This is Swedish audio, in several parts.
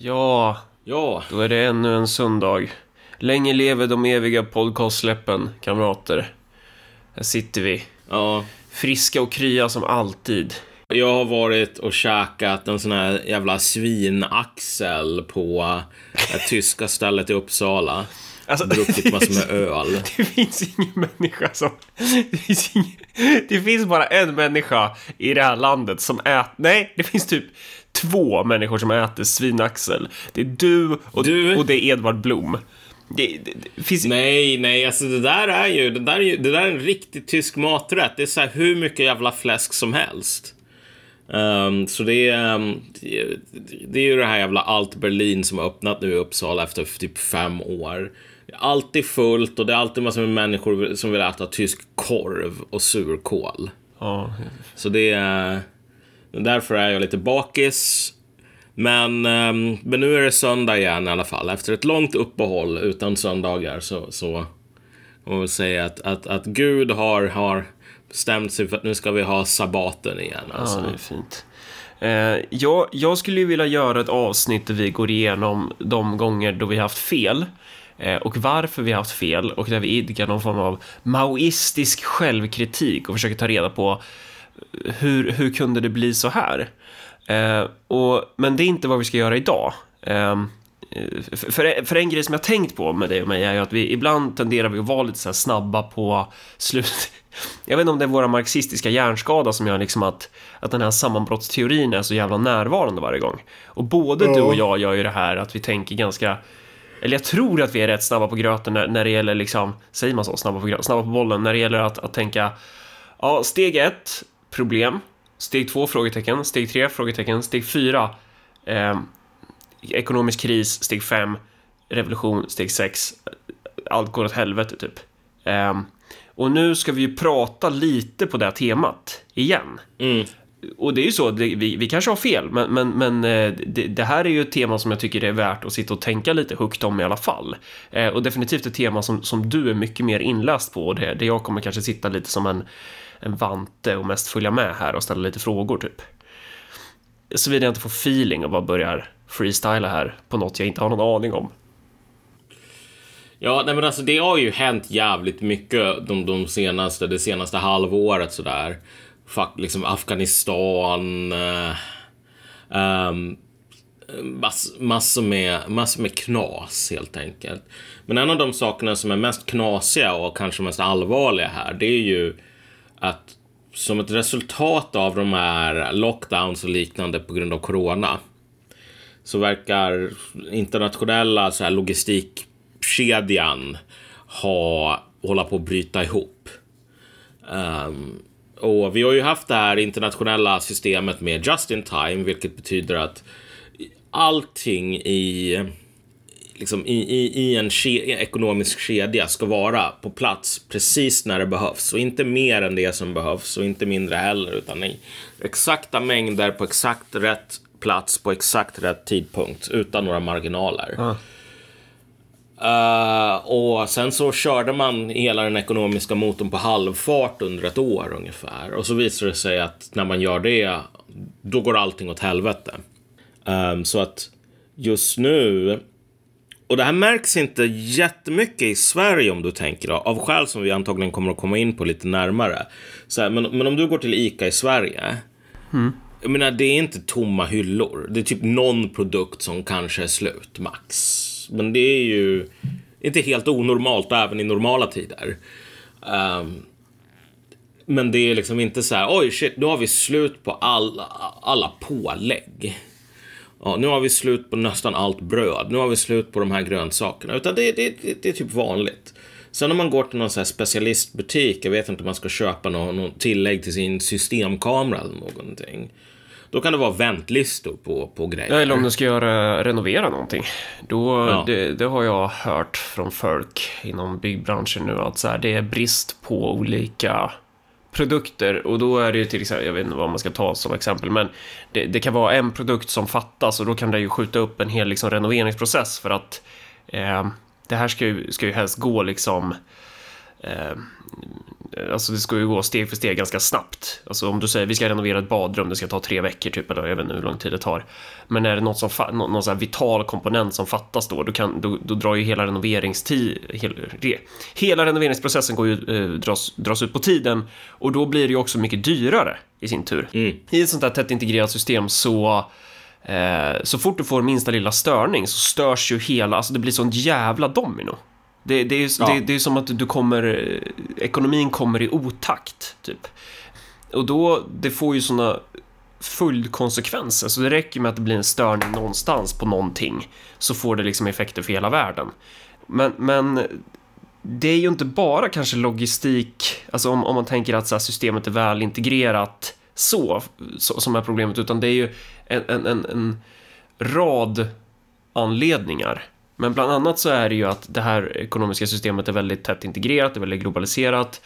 Ja, Ja, då är det ännu en söndag. Länge leve de eviga podcastsläppen, kamrater. Här sitter vi. ja. Friska och krya som alltid. Jag har varit och käkat en sån här jävla svinaxel på det tyska stället i Uppsala. Alltså, Druckit massor med öl. Det finns ingen människa som... Det finns, ingen, det finns bara en människa i det här landet som äter... Nej, det finns typ två människor som äter svinaxel. Det är du och, Du? och det är Edvard Blom. Det, det, det finns... Nej, nej, alltså det där är ju, det där är ju, det där är en riktigt tysk maträtt. Det är så här hur mycket jävla fläsk som helst. Ehm, så det är, ehm, det är- det är ju det här jävla Allt Berlin som har öppnat nu i Uppsala efter typ fem år. Är alltid fullt och det är alltid massor med människor som vill äta tysk korv och surkål. Ja, Så det är... Därför är jag lite bakis. Men, ehm, men nu är det söndag igen i alla fall. Efter ett långt uppehåll utan söndagar så, så man väl säga att, att, att Gud har, har bestämt sig för att nu ska vi ha sabbaten igen. Alltså. Ja, det är fint. Eh, jag, jag skulle ju vilja göra ett avsnitt där vi går igenom de gånger då vi haft fel och varför vi har haft fel och där vi idkar någon form av maoistisk självkritik och försöker ta reda på hur, hur kunde det bli så här? Eh, och, men det är inte vad vi ska göra idag. Eh, för, för, en grej som jag tänkt på med dig och mig är ju att vi ibland tenderar vi att vara lite så snabba på slut. Jag vet inte om det är våra marxistiska hjärnskada som gör liksom att, att den här sammanbrottsteorin är så jävla närvarande varje gång. Och både du och jag gör ju det här att vi tänker ganska eller jag tror att vi är rätt snabba på gröten när, när det gäller liksom, säger man så, snabba på, gröten, snabba på bollen, när det gäller att, att tänka, ja, steg ett, problem, steg två, frågetecken, steg tre, frågetecken, steg fyra, eh, ekonomisk kris, steg fem, revolution, steg sex, allt går åt helvete typ. Eh, och nu ska vi ju prata lite på det här temat igen. Mm. Och det är ju så, det, vi, vi kanske har fel, men, men, men eh, det, det här är ju ett tema som jag tycker är värt att sitta och tänka lite högt om i alla fall. Eh, och definitivt ett tema som, som du är mycket mer inläst på och det, det jag kommer kanske sitta lite som en, en vante och mest följa med här och ställa lite frågor typ. Såvida jag inte får feeling och bara börjar freestyla här på något jag inte har någon aning om. Ja, nej men alltså det har ju hänt jävligt mycket de, de senaste, det senaste halvåret sådär. Liksom Afghanistan. Um, mass, massor, med, massor med knas helt enkelt. Men en av de sakerna som är mest knasiga och kanske mest allvarliga här, det är ju att som ett resultat av de här lockdowns och liknande på grund av corona så verkar internationella så här, logistikkedjan ha hålla på att bryta ihop. Um, och vi har ju haft det här internationella systemet med just in time, vilket betyder att allting i liksom i, i, i en ke ekonomisk kedja ska vara på plats precis när det behövs och inte mer än det som behövs och inte mindre heller utan i exakta mängder på exakt rätt plats på exakt rätt tidpunkt utan några marginaler. Ja. Eh, och sen så körde man hela den ekonomiska motorn på halvfart under ett år ungefär. Och så visar det sig att när man gör det, då går allting åt helvete. Ehm, så att just nu, och det här märks inte jättemycket i Sverige om du tänker, av skäl som vi antagligen kommer att komma in på lite närmare. Så här, men, men om du går till ICA i Sverige, jag menar, det är inte tomma hyllor. Det är typ någon produkt som kanske är slut, max. Men det är ju inte helt onormalt även i normala tider. Um, men det är liksom inte så här, oj shit, nu har vi slut på alla, alla pålägg. Ja, nu har vi slut på nästan allt bröd. Nu har vi slut på de här grönsakerna. Utan det, det, det, det är typ vanligt. Sen om man går till någon så här specialistbutik, jag vet inte om man ska köpa någon, någon tillägg till sin systemkamera eller någonting. Då kan det vara väntlistor på, på grejer. Ja, eller om du ska göra, renovera någonting. Då, Ja. det, det har jag hört från folk inom byggbranschen nu att så här, det är brist på olika produkter och då är det ju till exempel, jag vet inte vad man ska ta som exempel, men det, det kan vara en produkt som fattas och då kan det ju skjuta upp en hel liksom, renoveringsprocess för att eh, det här ska ju, ska ju helst gå liksom eh, alltså det ska ju gå steg för steg ganska snabbt. Alltså om du säger vi ska renovera ett badrum, det ska ta tre veckor typ, eller jag vet inte hur lång tid det tar. Men är det något som, någon, någon här vital komponent som fattas då, då, kan, då, då drar ju hela renoveringstid, hel, re, hela renoveringsprocessen går ju, eh, dras, dras ut på tiden och då blir det ju också mycket dyrare i sin tur. Mm. I ett sånt här tätt integrerat system så eh, så fort du får minsta lilla störning så störs ju hela, alltså det blir sånt jävla domino. Det, det, är, Ja. det, det är som att du kommer, eh, ekonomin kommer i otakt, typ. Och då, det får ju såna följdkonsekvenser, så det räcker med att det blir en störning någonstans på någonting, så får det liksom effekter för hela världen. Men, men det är ju inte bara kanske logistik, alltså om, om man tänker att så här, systemet är väl integrerat så, så, som är problemet, utan det är ju en, en, en, en rad anledningar. Men bland annat så är det ju att det här ekonomiska systemet är väldigt tätt integrerat, det är väldigt globaliserat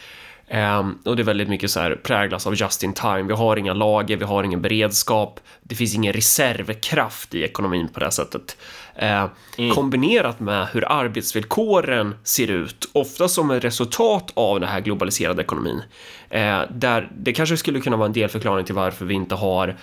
ehm, och det är väldigt mycket så här präglas av just in time. Vi har inga lager, vi har ingen beredskap, det finns ingen reservkraft i ekonomin på det här sättet. Eh, Kombinerat med hur arbetsvillkoren ser ut, ofta som ett resultat av den här globaliserade ekonomin. Eh, där det kanske skulle kunna vara en delförklaring till varför vi inte har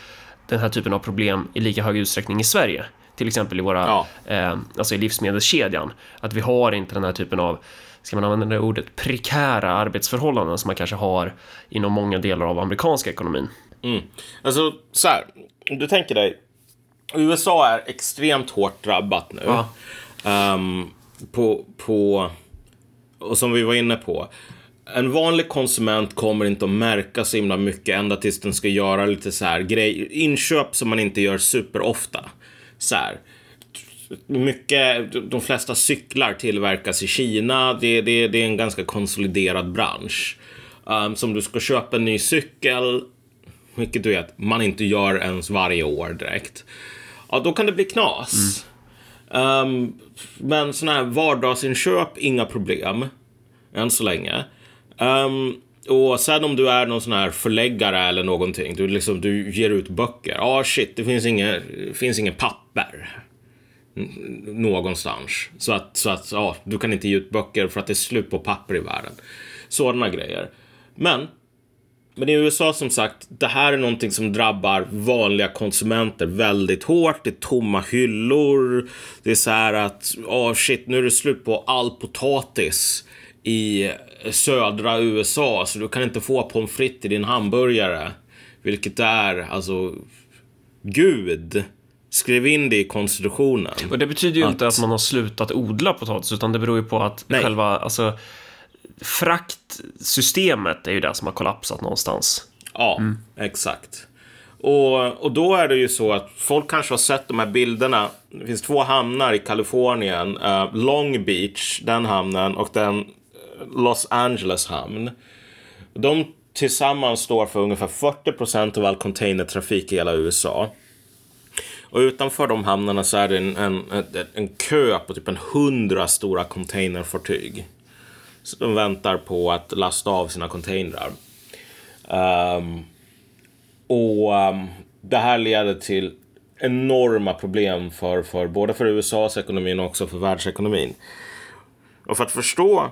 den här typen av problem i lika hög utsträckning i Sverige. Till exempel i våra, Ja. eh, alltså i livsmedelskedjan. Att vi har inte den här typen av, ska man använda det ordet, prekära arbetsförhållanden som man kanske har inom många delar av amerikanska ekonomin. Mm. Alltså, så här. Du tänker dig. USA är extremt hårt drabbat nu. Ja. Ehm, på, på... Och som vi var inne på. En vanlig konsument kommer inte att märka så himla mycket ända tills den ska göra lite så här grej, inköp som man inte gör superofta. Så här. Mycket, de flesta cyklar tillverkas i Kina. Det, det, det är en ganska konsoliderad bransch. Ehm, um, så om du ska köpa en ny cykel, vilket du vet, man inte gör ens varje år direkt. Ja, då kan det bli knas. Ehm, men sådana här vardagsinköp, inga problem. Än så länge. Um, och sen om du är någon sån här förläggare eller någonting, du, liksom, du ger ut böcker. Ja, ah, shit, det finns inget, finns inget papper n- någonstans. Så att, så att ja, du kan inte ge ut böcker för att det är slut på papper i världen. Sådana grejer. Men, men i USA som sagt, det här är någonting som drabbar vanliga konsumenter väldigt hårt. Det är tomma hyllor. Det är så här att, ja shit, nu är det slut på all potatis i södra USA, så du kan inte få pommes frites i din hamburgare. Vilket är, alltså, Gud. Skriv in det i konstitutionen. Och det betyder ju inte att man har slutat odla potatis, utan det beror ju på att Nej. själva, alltså fraktsystemet är ju det som har kollapsat någonstans. Ja, exakt. Och, och då är det ju så att folk kanske har sett de här bilderna. Det finns två hamnar i Kalifornien. eh, Long Beach, den hamnen, och den eh, Los Angeles hamn. De tillsammans står för ungefär 40 procent av all containertrafik i hela USA. Och utanför de hamnarna så är det en, en, en, en kö på typ en hundra stora containerfartyg. Så de väntar på att lasta av sina containrar. Um, och um, det här leder till enorma problem för, för både för USAs ekonomi och också för världsekonomin. Och för att förstå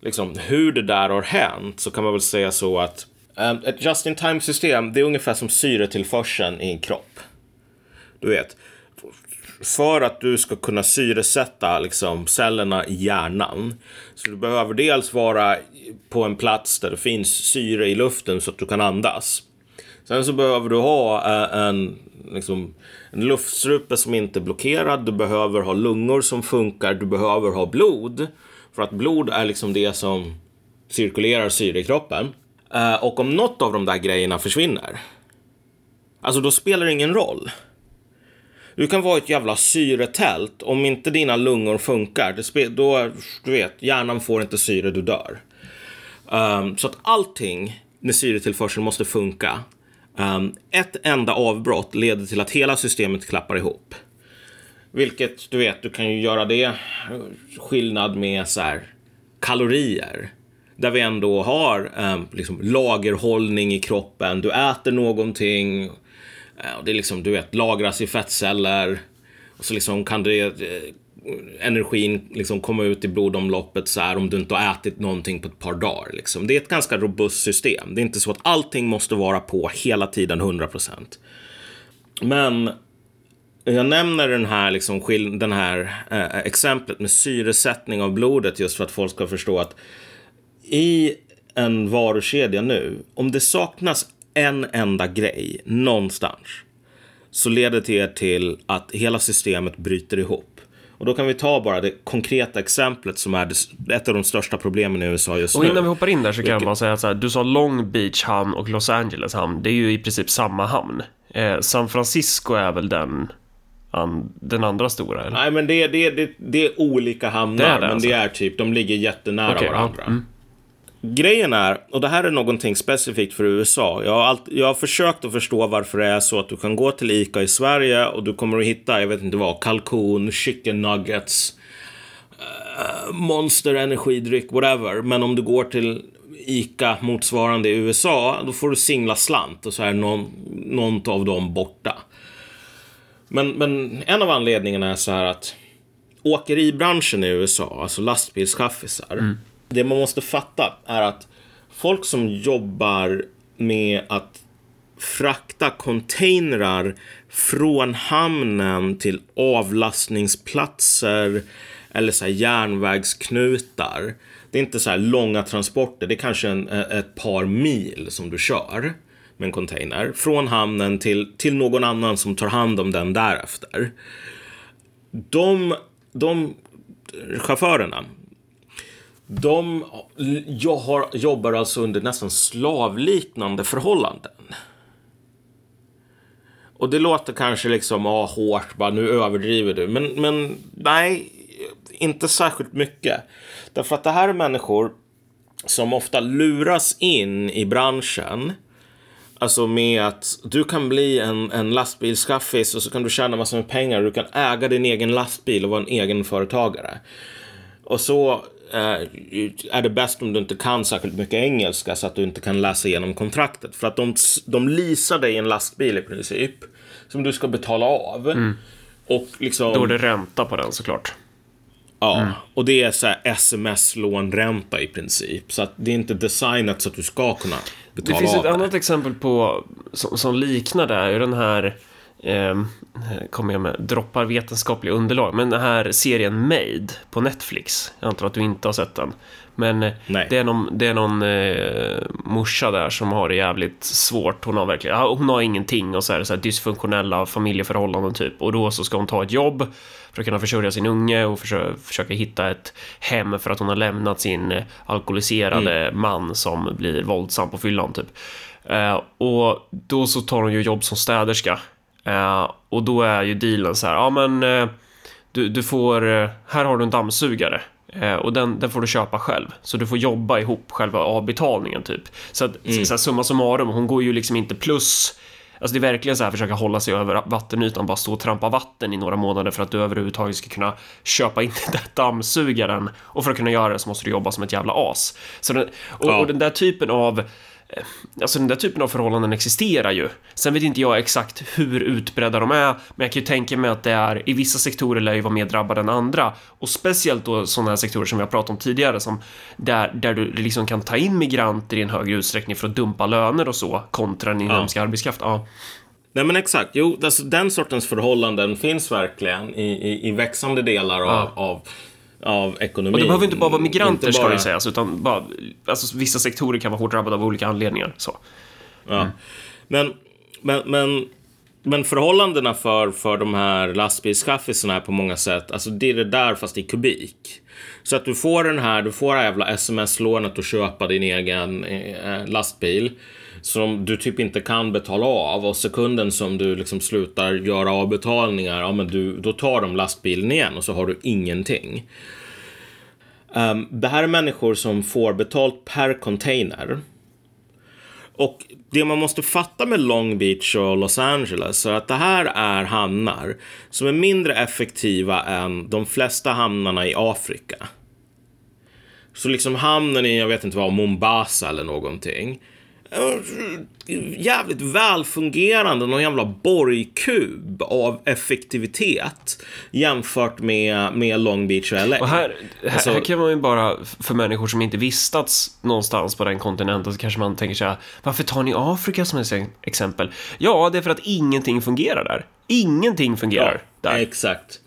liksom, hur det där har hänt så kan man väl säga så att um, ett just-in-time-system det är ungefär som syretillförseln i en kropp. Du vet, för att du ska kunna syresätta liksom, cellerna i hjärnan. Så du behöver dels vara på en plats där det finns syre i luften så att du kan andas. Sen så behöver du ha eh, en, liksom, en luftstrupe som inte är blockerad. Du behöver ha lungor som funkar. Du behöver ha blod. För att blod är liksom det som cirkulerar syre i kroppen. Eh, och om något av de där grejerna försvinner. Alltså då spelar det ingen roll. Du kan vara ett jävla syretält. Om inte dina lungor funkar, det spe- då, du vet, hjärnan får inte syre, du dör. Um, så att allting med syretillförsel måste funka. Um, ett enda avbrott leder till att hela systemet klappar ihop. Vilket, du vet, du kan ju göra det eh, skillnad med så här, kalorier. Där vi ändå har um, liksom, lagerhållning i kroppen. Du äter någonting. Eh, och det är liksom, du vet, lagras i fettceller. Och så liksom kan det eh, energin liksom komma ut i blodomloppet så här om du inte har ätit någonting på ett par dagar. Liksom. Det är ett ganska robust system. Det är inte så att allting måste vara på hela tiden 100%. Men jag nämner den här, liksom, den här eh, exemplet med syresättning av blodet just för att folk ska förstå att i en varukedja nu, om det saknas en enda grej någonstans så leder det till att hela systemet bryter ihop. Och då kan vi ta bara det konkreta exemplet som är ett av de största problemen i USA just nu. Och innan vi hoppar in där så kan Vilket... man säga att så här, du sa Long Beach hamn och Los Angeles hamn. Det är ju i princip samma hamn. Eh, San Francisco är väl den, an, den andra stora? Eller? Nej, men det, det, det, det är olika hamnar. Det är det, men alltså. det är typ, de ligger jättenära okay, varandra. Ja, mm. Grejen är, och det här är någonting specifikt för USA. Jag har, allt, jag har försökt att förstå varför det är så att du kan gå till ICA i Sverige och du kommer att hitta, jag vet inte vad, kalkon, chicken nuggets, eh, monster energidryck, whatever. Men om du går till ICA motsvarande i USA, då får du singla slant och så är någon, någon av dem borta. Men, men en av anledningarna är så här att åkeribranschen i USA, alltså lastbilschaffisar, mm det man måste fatta är att folk som jobbar med att frakta containrar från hamnen till avlastningsplatser eller så här järnvägsknutar. Det är inte så här långa transporter, det är kanske en, eh, ett par mil som du kör med en container från hamnen till, till någon annan som tar hand om den därefter. De, de chaufförerna, de jag har, jobbar alltså under nästan slavliknande förhållanden. Och det låter kanske liksom ah, hårt, bara nu överdriver du. Men, men nej, inte särskilt mycket. Därför att det här är människor som ofta luras in i branschen. Alltså med att du kan bli en, en lastbilschaffis och så kan du tjäna massor med pengar. Du kan äga din egen lastbil och vara en egen företagare. Och så är det bäst om du inte kan särskilt mycket engelska så att du inte kan läsa igenom kontraktet. För att de, de leasar dig en lastbil i princip som du ska betala av. Mm. Och liksom... Då är det ränta på den såklart. Ja, mm. och det är så här sms-lånränta i princip. Så att det är inte designat så att du ska kunna betala av Det finns ett det. annat exempel på som, som liknar det, är den här eh, kommer jag med, droppar vetenskapliga underlag. Men den här serien Made på Netflix, jag antar att du inte har sett den. Men eh, det är någon, det är någon eh, morsa där som har det jävligt svårt. Hon har verkligen, hon har ingenting och så är det så här dysfunktionella familjeförhållanden typ. Och då så ska hon ta ett jobb för att kunna försörja sin unge och försöka, försöka hitta ett hem för att hon har lämnat sin eh, alkoholiserade mm. man som blir våldsam på fyllan typ. Uh, och då så tar hon ju jobb som städerska Uh, och då är ju dealen så här, ja men uh, du, du får, uh, här har du en dammsugare. och den, den får du köpa själv. Så du får jobba ihop själva avbetalningen typ. Så att, mm. så här, summa summarum, hon går ju liksom inte plus. Alltså det är verkligen så här försöka hålla sig över vattenytan, bara stå och trampa vatten i några månader för att du överhuvudtaget ska kunna köpa in den dammsugaren. Och för att kunna göra det så måste du jobba som ett jävla as. Så den, och, ja. och den där typen av Eh, alltså den där typen av förhållanden existerar ju. Sen vet inte jag exakt hur utbredda de är, men jag kan ju tänka mig att det är i vissa sektorer lär ju vara mer drabbade än andra och speciellt då sådana här sektorer som vi har pratat om tidigare som där, där du liksom kan ta in migranter i en högre utsträckning för att dumpa löner och så kontra den inhemska ja. arbetskraft. Ja. Nej men exakt, jo, alltså, den sortens förhållanden finns verkligen i, i, i växande delar ja. av, av ekonomin. Och det behöver inte bara vara migranter bara... ska det sägas, utan bara, alltså, vissa sektorer kan vara hårt drabbade av olika anledningar. Så. Ja. Mm. Men, men, men, men förhållandena för, för de här lastbilschaffisarna är på många sätt, alltså det är det där fast i kubik. Så att du får den här, du får det här jävla sms-lånet att köpa din egen eh, lastbil som du typ inte kan betala av och sekunden som du liksom slutar göra avbetalningar, ja men du, då tar de lastbilen igen och så har du ingenting. Um, det här är människor som får betalt per container. Och det man måste fatta med Long Beach och Los Angeles är att det här är hamnar som är mindre effektiva än de flesta hamnarna i Afrika. Så liksom hamnen i, jag vet inte vad, Mombasa eller någonting jävligt välfungerande, någon jävla borgkub av effektivitet jämfört med, med Long Beach och LA. Och här, här, Alltså- här kan man ju bara, för människor som inte vistats någonstans på den kontinenten, så kanske man tänker så här, varför tar ni Afrika som ett exempel? Ja, det är för att ingenting fungerar där. Ingenting fungerar där. Exakt.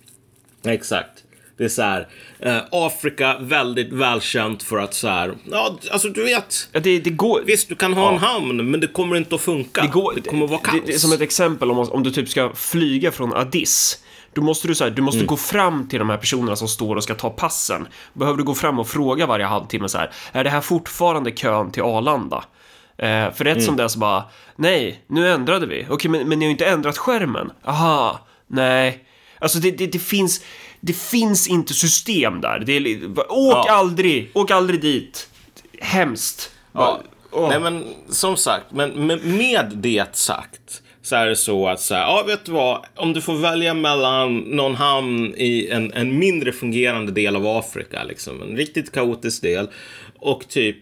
Exakt. Det är så här, eh, Afrika väldigt välkänt för att så här, ja, alltså du vet. Ja, det, det går... Visst, du kan ha Ja. en hamn, men det kommer inte att funka. Det, går, det kommer att vara kaos. Det, det är som ett exempel om, om du typ ska flyga från Addis. Då måste du, så här, du måste gå fram till de här personerna som står och ska ta passen. Behöver du gå fram och fråga varje halvtimme så här, är det här fortfarande kön till Arlanda? Eh, för rätt som det är så bara, nej, nu ändrade vi. Okej, men, men ni har ju inte ändrat skärmen. Aha, nej. Alltså det, det, det finns, det finns inte system där. Det är, åk Ja. aldrig, åk aldrig dit. Hemskt. Ja. Åh. Nej, men som sagt, men med, med det sagt så är det så att så här, ja, vet du vad, om du får välja mellan någon hamn i en, en mindre fungerande del av Afrika, liksom, en riktigt kaotisk del, och typ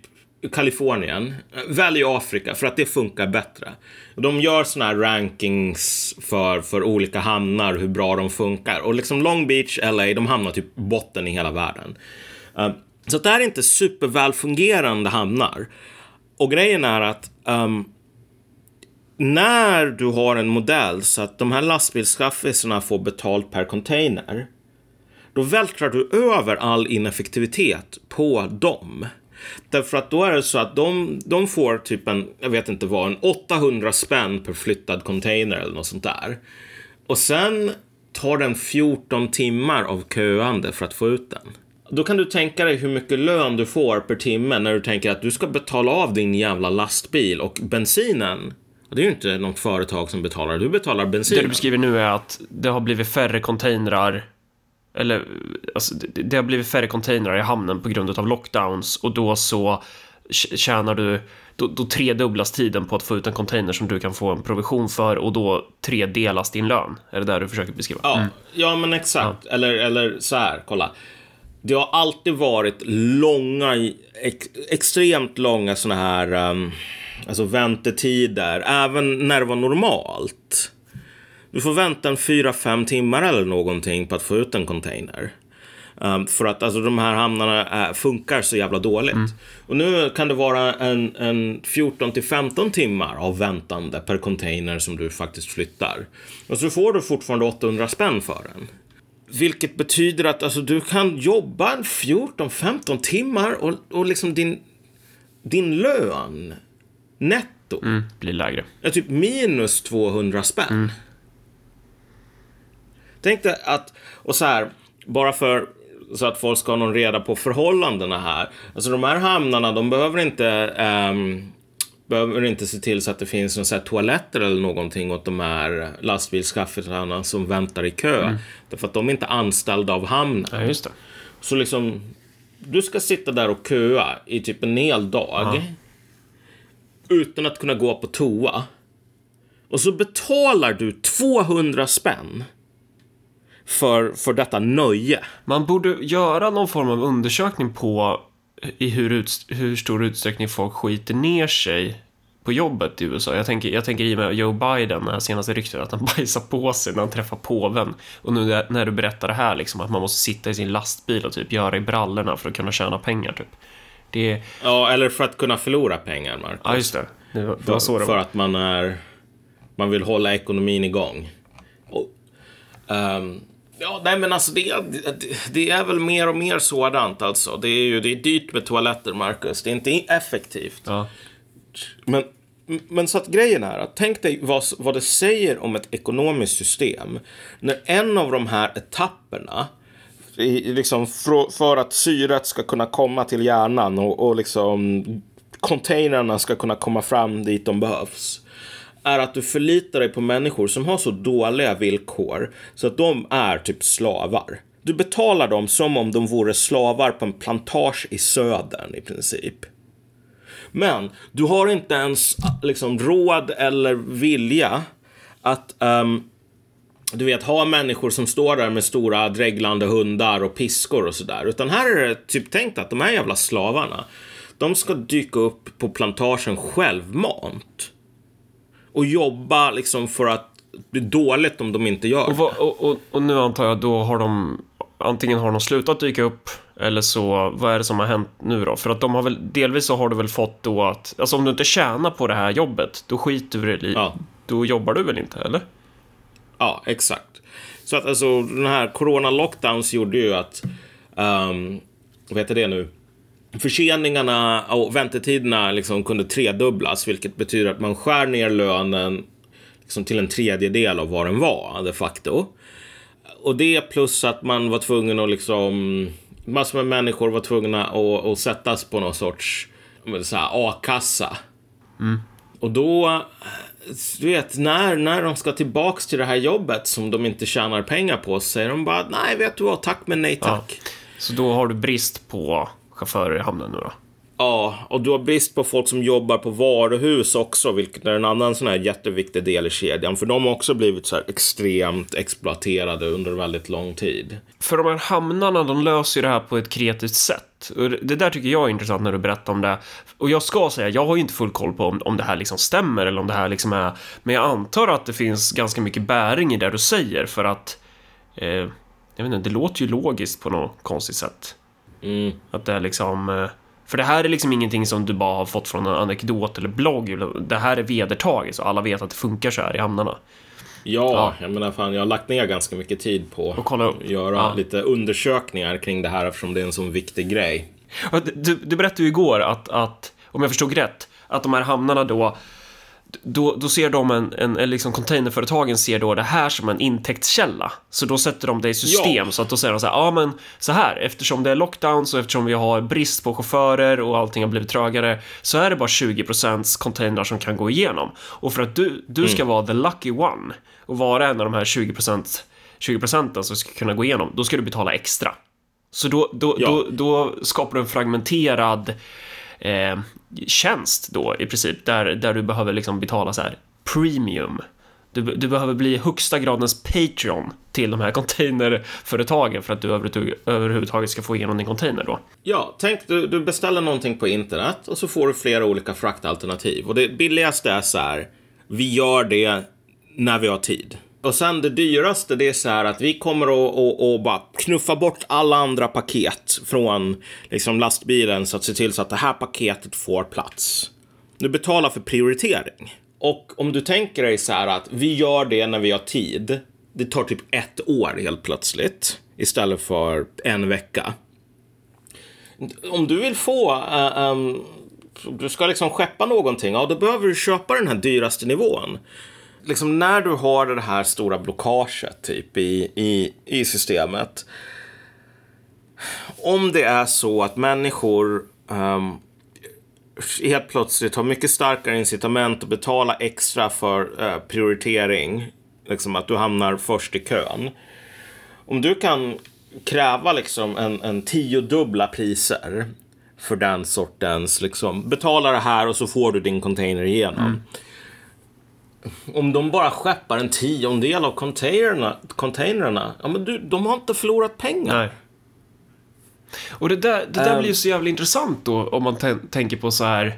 Kalifornien, eh, välj Afrika för att det funkar bättre. De gör såna här rankings för, för olika hamnar, hur bra de funkar. Och liksom Long Beach, LA, de hamnar typ botten i hela världen. Eh, så det här är inte supervälfungerande hamnar. Och grejen är att um, när du har en modell så att de här lastbilschaffisarna får betalt per container, då vältrar du över all ineffektivitet på dem. Därför att då är det så att de, de får typ en, jag vet inte vad, en 800 spänn per flyttad container eller något sånt där. Och sen tar den 14 timmar av köande för att få ut den. Då kan du tänka dig hur mycket lön du får per timme när du tänker att du ska betala av din jävla lastbil och bensinen. Det är ju inte något företag som betalar, du betalar Det bensinen. du beskriver nu är att det har blivit färre containrar eller alltså, det, det har blivit färre containrar i hamnen på grund av lockdowns och då så tj- tjänar du då, då tredubblas tiden på att få ut en container som du kan få en provision för och då tredelas din lön. Är det där du försöker beskriva? Ja, ja men exakt. Eller, eller så här, kolla. Det har alltid varit långa, ex, extremt långa såna här um, alltså väntetider, även när det var normalt. Du får vänta en fyra fem timmar eller någonting på att få ut en container. Um, för att alltså, de här hamnarna är, funkar så jävla dåligt. Och nu kan det vara en, en 14 till 15 timmar av väntande per container som du faktiskt flyttar. Och så får du fortfarande 800 spänn för den. Vilket betyder att alltså, du kan jobba en 14-15 timmar och, och liksom din, din lön netto Mm, blir lägre. är typ minus 200 spänn. Tänk dig att, och så här, bara för så att folk ska ha någon reda på förhållandena här. Alltså de här hamnarna, de behöver inte ehm, behöver inte se till så att det finns någon så här toaletter eller någonting åt de här lastbilschaffisarna som väntar i kö. Därför att de är inte anställda av hamnen. Ja. Så liksom, du ska sitta där och köa i typ en hel dag. Utan att kunna gå på toa. Och så betalar du 200 spänn. För, för detta nöje. Man borde göra någon form av undersökning på i hur, ut, hur stor utsträckning folk skiter ner sig på jobbet i USA. Jag tänker, jag tänker i och med Joe Biden, det senaste ryktet, att han bajsar på sig när han träffar påven. Och nu när- du berättar det här, liksom, att man måste sitta i sin lastbil och typ göra i brallorna för att kunna tjäna pengar, typ. Det. Ja, eller för att kunna förlora pengar, Marcus. Ja, just det. Det var, det var så det för var. att man är... Man vill hålla ekonomin igång. Och, ehm, ja, nej men alltså det, det, är väl mer och mer sådant alltså. Det är ju det är dyrt med toaletter, Marcus. Det är inte effektivt. Ja. Men, men så att grejen är att tänk dig vad, vad det säger om ett ekonomiskt system när en av de här etapperna i, liksom för, för att syret ska kunna komma till hjärnan och, och liksom containrarna ska kunna komma fram dit de behövs är att du förlitar dig på människor som har så dåliga villkor så att de är typ slavar. Du betalar dem som om de vore slavar på en plantage i södern i princip. Men du har inte ens liksom, råd eller vilja att um, du vet, ha människor som står där med stora dreglande hundar och piskor och sådär. Utan här är det typ tänkt att de här jävla slavarna, de ska dyka upp på plantagen självmant. Och jobba liksom för att är dåligt om de inte gör Och, vad, och, och, och nu antar jag, då har de antingen har de slutat dyka upp eller så, vad är det som har hänt nu då? För att de har väl, delvis så har du väl fått då att, alltså om du inte tjänar på det här jobbet, då skiter du i, Ja. då jobbar du väl inte, eller? Ja, exakt. Så att alltså den här corona lockdowns gjorde ju att, um, vad heter det nu? Förseningarna och väntetiderna liksom kunde tredubblas, vilket betyder att man skär ner lönen liksom till en tredjedel av vad den var de facto. Och det plus att man var tvungen att liksom, massor med människor var tvungna att, att sättas på någon sorts a-kassa. Och då, du vet, när, när de ska tillbaks till det här jobbet som de inte tjänar pengar på så säger de bara nej, vet du vad, tack men nej tack. Så då har du brist på chaufförer i hamnen nu då? Ja, och du har brist på folk som jobbar på varuhus också, vilket är en annan sån här jätteviktig del i kedjan. För de har också blivit så här extremt exploaterade under väldigt lång tid. För de här hamnarna, de löser ju det här på ett kreativt sätt. Och det där tycker jag är intressant när du berättar om det. Och jag ska säga, jag har ju inte full koll på om, om det här liksom stämmer eller om det här liksom är... Men jag antar att det finns ganska mycket bäring i det du säger för att... Eh, jag vet inte, det låter ju logiskt på något konstigt sätt. Mm. Att det är liksom... eh, För det här är liksom ingenting som du bara har fått från en anekdot eller blogg. Det här är vedertaget, så alla vet att det funkar så här i hamnarna. Ja, Ja. jag menar fan, jag har lagt ner ganska mycket tid på att göra Ja. lite undersökningar kring det här eftersom det är en sån viktig grej. Du, du berättade ju igår att, att, om jag förstod rätt, att de här hamnarna då då, då ser de en, en, eller liksom containerföretagen ser då det här som en intäktskälla. Så då sätter de det i system Ja. så att då säger de så här, ja men så här, eftersom det är lockdowns och eftersom vi har brist på chaufförer och allting har blivit trögare så är det bara 20% containrar som kan gå igenom. Och för att du, du ska vara the lucky one och vara en av de här 20%, 20 procenten som ska kunna gå igenom, då ska du betala extra. Så då, då, Ja. då, då skapar du en fragmenterad eh, tjänst då i princip, där, där du behöver liksom betala så här premium. Du, du behöver bli högsta gradens Patreon till de här containerföretagen för att du överhuvudtaget ska få igenom din container då. Ja, tänk du, du beställer någonting på internet och så får du flera olika fraktalternativ. Och det billigaste är så här, vi gör det när vi har tid. Och sen det dyraste, det är så här att vi kommer att, och, och bara knuffa bort alla andra paket från liksom lastbilen så att se till så att det här paketet får plats. Du betalar för prioritering. Och om du tänker dig så här att vi gör det när vi har tid. Det tar typ ett år helt plötsligt istället för en vecka om du vill få, uh, um, du ska liksom skeppa någonting, ja då behöver du köpa den här dyraste nivån. Liksom när du har det här stora blockaget typ i, i, i systemet. Om det är så att människor um, helt plötsligt har mycket starkare incitament att betala extra för uh, prioritering, liksom att du hamnar först i kön om du kan kräva liksom en, en tiodubbla priser för den sortens, liksom, betala det här och så får du din container igenom. Mm. Om de bara skeppar en tiondel av containerna, containrarna, ja men du, de har inte förlorat pengar. Nej. Och det där, det där Ehm. blir ju så jävla intressant då om man tän- tänker på så här.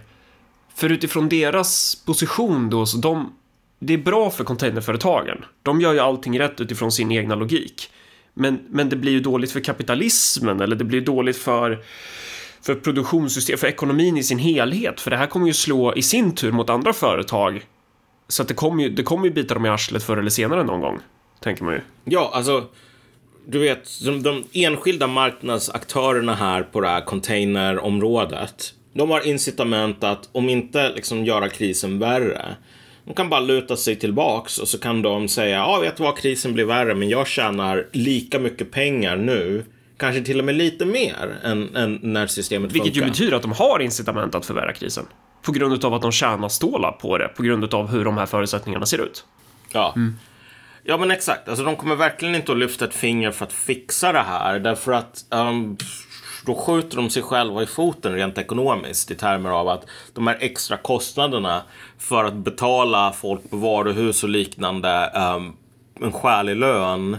För utifrån deras position då, så de... Det är bra för containerföretagen. De gör ju allting rätt utifrån sin egna logik. Men, men det blir ju dåligt för kapitalismen eller det blir dåligt för för produktionssystem, för ekonomin i sin helhet. För det här kommer ju slå i sin tur mot andra företag. Så att det kommer ju, det ju bita dem i arslet förr eller senare någon gång. Tänker man ju. Ja, alltså, du vet, de, de enskilda marknadsaktörerna här på det här containerområdet, de har incitament att, om inte liksom göra krisen värre, de kan bara luta sig tillbaks och så kan de säga, ja, vet du vad, krisen blir värre, men jag tjänar lika mycket pengar nu, kanske till och med lite mer än, än när systemet Vilket ju funkar. betyder att de har incitament att förvärra krisen. På grund av att de tjänar stålar på det, på grund av hur de här förutsättningarna ser ut. Ja. Ja men exakt, alltså de kommer verkligen inte att lyfta ett finger för att fixa det här därför att ehm, då skjuter de sig själva i foten rent ekonomiskt i termer av att de här extra kostnaderna för att betala folk på varuhus och liknande ehm, en skälig lön.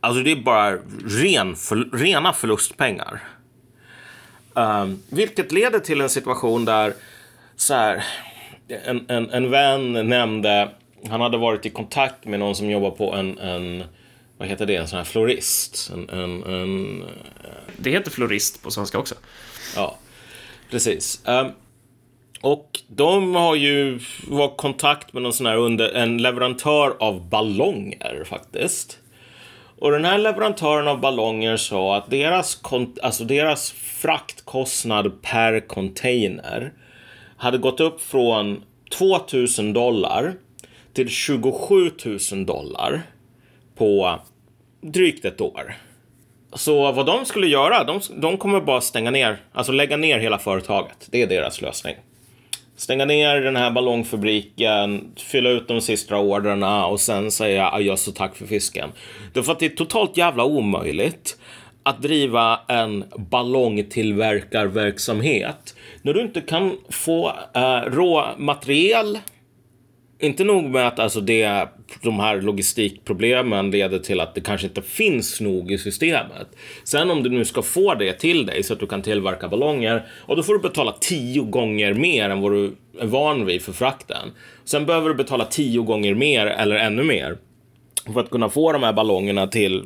Alltså det är bara ren för, rena förlustpengar. Um, vilket leder till en situation där så här, en, en, en vän nämnde, han hade varit i kontakt med någon som jobbar på en, en vad heter det, en sån här florist. En, en, en, Det heter florist på svenska också. ja, precis. Um, och de har ju varit i kontakt med någon sån här under, en leverantör av ballonger faktiskt. Och den här leverantören av ballonger sa att deras, alltså deras fraktkostnad per container hade gått upp från 2000 dollar till 27 000 dollar på drygt ett år. Så vad de skulle göra, de, de kommer bara stänga ner, alltså lägga ner hela företaget. Det är deras lösning. Stänga ner den här ballongfabriken, fylla ut de sista orderna och sen säga adjöss och tack för fisken. Därför att det är totalt jävla omöjligt att driva en ballongtillverkarverksamhet när du inte kan få eh, råmaterial inte nog med att alltså det, de här logistikproblemen leder till att det kanske inte finns nog i systemet. Sen om du nu ska få det till dig så att du kan tillverka ballonger och då får du betala tio gånger mer än vad du är van vid för frakten. Sen behöver du betala tio gånger mer eller ännu mer för att kunna få de här ballongerna till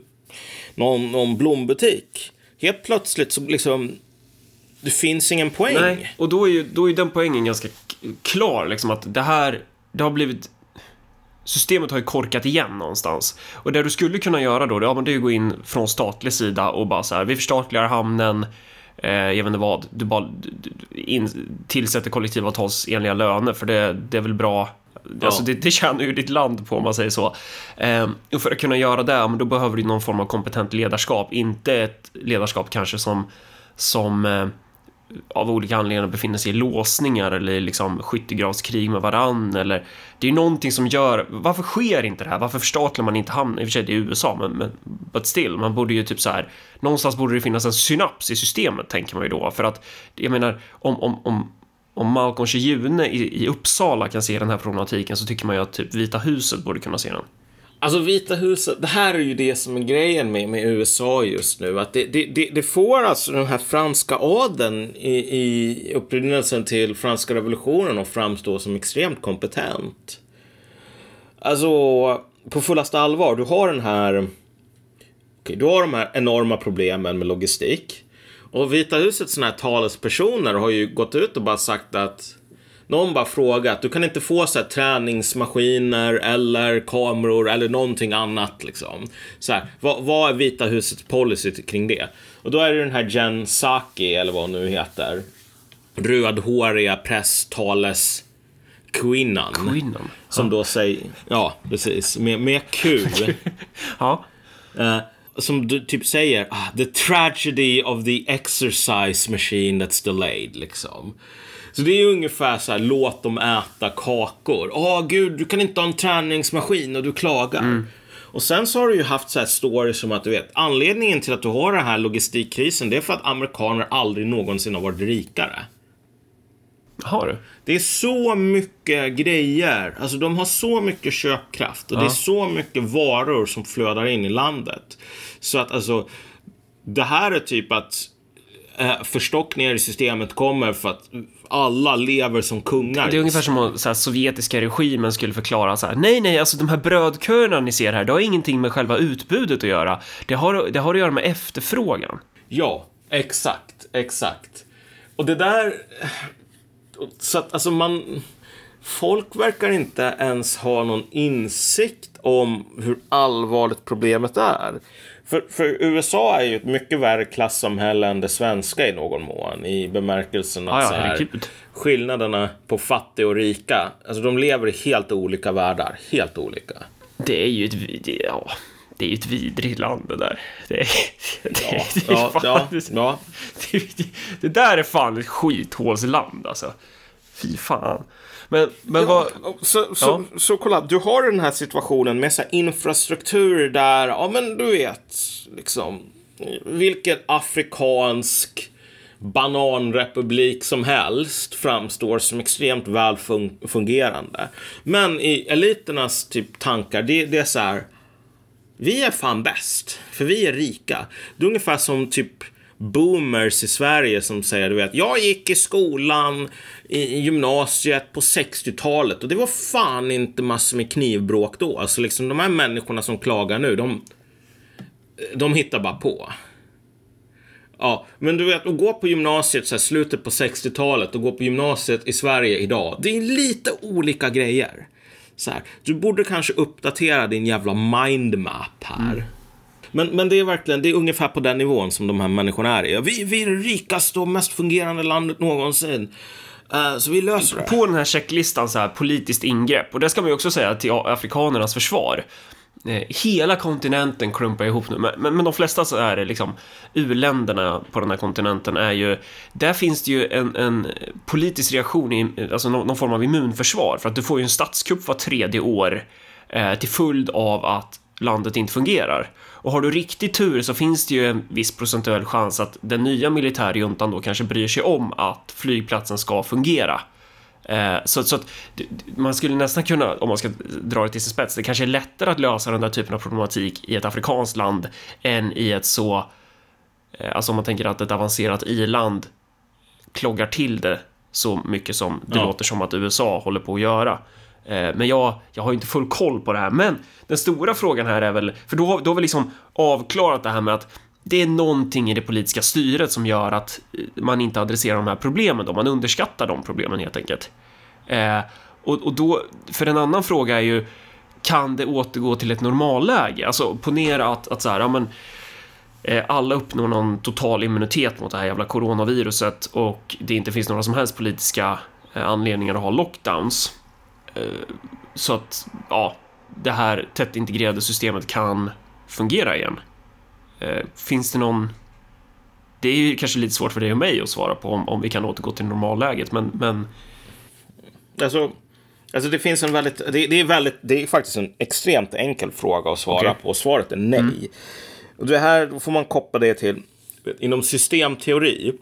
någon, någon blombutik. Helt plötsligt så liksom det finns ingen poäng. Nej, och då är ju då är den poängen ganska klar, liksom att det här, det har blivit... Systemet har ju korkat igen någonstans. Och det du skulle kunna göra då, ja, men det är ju att gå in från statlig sida och bara så här, vi förstatligar hamnen, eh, jag vet inte vad, du bara in, tillsätter kollektivavtalsenliga löner, för det, det är väl bra Alltså det, det tjänar ju ditt land på om man säger så. Eh, och för att kunna göra det, ja, men då behöver du någon form av kompetent ledarskap. Inte ett ledarskap kanske som, som eh, av olika anledningar befinner sig i låsningar eller liksom skyttegravskrig med varann eller det är någonting som gör, varför sker inte det här? Varför förstatligar man inte hamnen? I och för sig det är USA, men, men but still, man borde ju typ så här, någonstans borde det finnas en synaps i systemet tänker man ju då, för att jag menar om, om, om om Malcolm Shiune i, i Uppsala kan se den här problematiken så tycker man ju att typ Vita huset borde kunna se den. Alltså Vita huset, det här är ju det som är grejen med, med USA just nu. Att det, det, det, det får alltså den här franska adeln i, i upprinnelsen till franska revolutionen att framstå som extremt kompetent. Alltså, på fullaste allvar, du har den här... Okay, du har de här enorma problemen med logistik. Och Vita husets såna här talespersoner har ju gått ut och bara sagt att någon bara frågat, du kan inte få så här träningsmaskiner eller kameror eller någonting annat liksom. Så här, vad, vad är Vita husets policy kring det? Och då är det den här Jen Psaki, eller vad hon nu heter. Rödhåriga presstales kvinnan. Kvinnan. Som då säger, ja precis, med, med Q. Ja. Eh, som du typ säger, ah, the tragedy of the exercise machine that's delayed, liksom. Så det är ju ungefär så här, låt dem äta kakor. Åh gud, du kan inte ha en träningsmaskin och du klagar. Och sen så har du ju haft så här stories som att du vet, anledningen till att du har den här logistikkrisen, det är för att amerikaner aldrig någonsin har varit rikare. Har du? Det är så mycket grejer. Alltså de har så mycket köpkraft och det är så mycket varor som flödar in i landet. Så att alltså, det här är typ att eh, förstockningar i systemet kommer för att alla lever som kungar. Det är ungefär som om så här, sovjetiska regimen skulle förklara så här, nej, nej, alltså de här brödköerna ni ser här, det har ingenting med själva utbudet att göra. Det har, det har att göra med efterfrågan. Ja, exakt, exakt. Och det där... Så att alltså man... Folk verkar inte ens ha någon insikt om hur allvarligt problemet är. För, för USA är ju ett mycket värre klassamhälle än det svenska i någon mån. I bemärkelsen att Ja, ja, så här, skillnaderna på fattig och rika, alltså de lever i helt olika världar. Helt olika. Det är ju ett, ja, det är ju ett vidrigt land det där. Det, är, det, Ja, det, är ja, fan, ja, det, ja. det, det där är fan ett skithålsland alltså. Fy fan. Men, men vad... Så, så, så kolla, du har den här situationen med så infrastruktur där, ja men du vet, liksom, vilken afrikansk bananrepublik som helst framstår som extremt väl fun- fungerande. Men i eliternas typ tankar, det, det är så här, vi är fan bäst, för vi är rika. Det är ungefär som typ boomers i Sverige som säger, du vet, jag gick i skolan i gymnasiet på 60-talet och det var fan inte massor med knivbråk då. Alltså liksom de här människorna som klagar nu, de, de hittar bara på. Ja, men du vet, att gå på gymnasiet så här, slutet på 60-talet och gå på gymnasiet i Sverige idag. Det är lite olika grejer. Så här, du borde kanske uppdatera din jävla mindmap här. Mm. Men, men det är verkligen, det är ungefär på den nivån som de här människorna är. Vi, vi är det rikaste och mest fungerande landet någonsin. Uh, så vi löser det. På den här checklistan så här, politiskt ingrepp, och det ska man ju också säga till afrikanernas försvar. Eh, hela kontinenten klumpar ihop nu, men, men, men de flesta så är det liksom u-länderna på den här kontinenten är ju, där finns det ju en, en politisk reaktion, i, alltså någon, någon, form av immunförsvar, för att du får ju en statskupp var tredje år eh, till följd av att landet inte fungerar. Och har du riktig tur så finns det ju en viss procentuell chans att den nya militärjuntan då kanske bryr sig om att flygplatsen ska fungera. Eh, så, så att man skulle nästan kunna, om man ska dra det till sin spets, det kanske är lättare att lösa den där typen av problematik i ett afrikanskt land än i ett så, eh, alltså om man tänker att ett avancerat i-land kloggar till det så mycket som det ja. låter som att USA håller på att göra. Eh, men jag, jag har inte full koll på det här. Men den stora frågan här är väl, för då, har, då har vi liksom avklarat det här med att det är någonting i det politiska styret som gör att eh, man inte adresserar de här problemen då, man underskattar de problemen helt enkelt. Eh, och, och då, för en annan fråga är ju, kan det återgå till ett normalläge? Alltså ponera att, att så här, ja men, eh, alla uppnår någon total immunitet mot det här jävla coronaviruset och det inte finns några som helst politiska eh, anledningar att ha lockdowns. Eh, så att, ja, det här tätt integrerade systemet kan fungera igen. Eh, finns det någon... Det är ju kanske lite svårt för dig och mig att svara på om, om vi kan återgå till normalläget, men... men... Alltså, alltså det finns en väldigt det, det, är väldigt... det är faktiskt en extremt enkel fråga att svara okay. på. Svaret är nej. Mm. Och det här får man koppla det till... Inom systemteori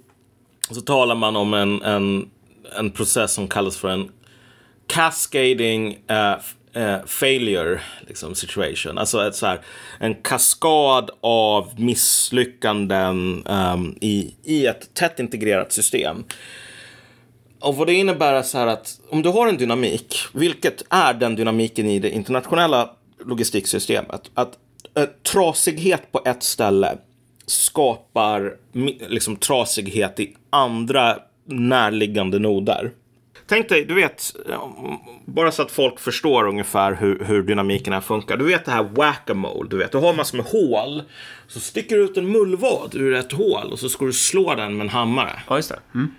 så talar man om en, en, en process som kallas för en cascading uh, uh, failure liksom, situation. Alltså ett, så här, en kaskad av misslyckanden um, i, i ett tätt integrerat system. Och vad det innebär är så här att om du har en dynamik, vilket är den dynamiken i det internationella logistiksystemet, att äh, trasighet på ett ställe skapar liksom trasighet i andra närliggande noder. Tänk dig, du vet, bara så att folk förstår ungefär hur, hur dynamiken här funkar. Du vet det här whack-a-mole, du vet, du har massor med hål. Så sticker du ut en mullvad ur ett hål och så ska du slå den med en hammare. Ja, just det. Mm.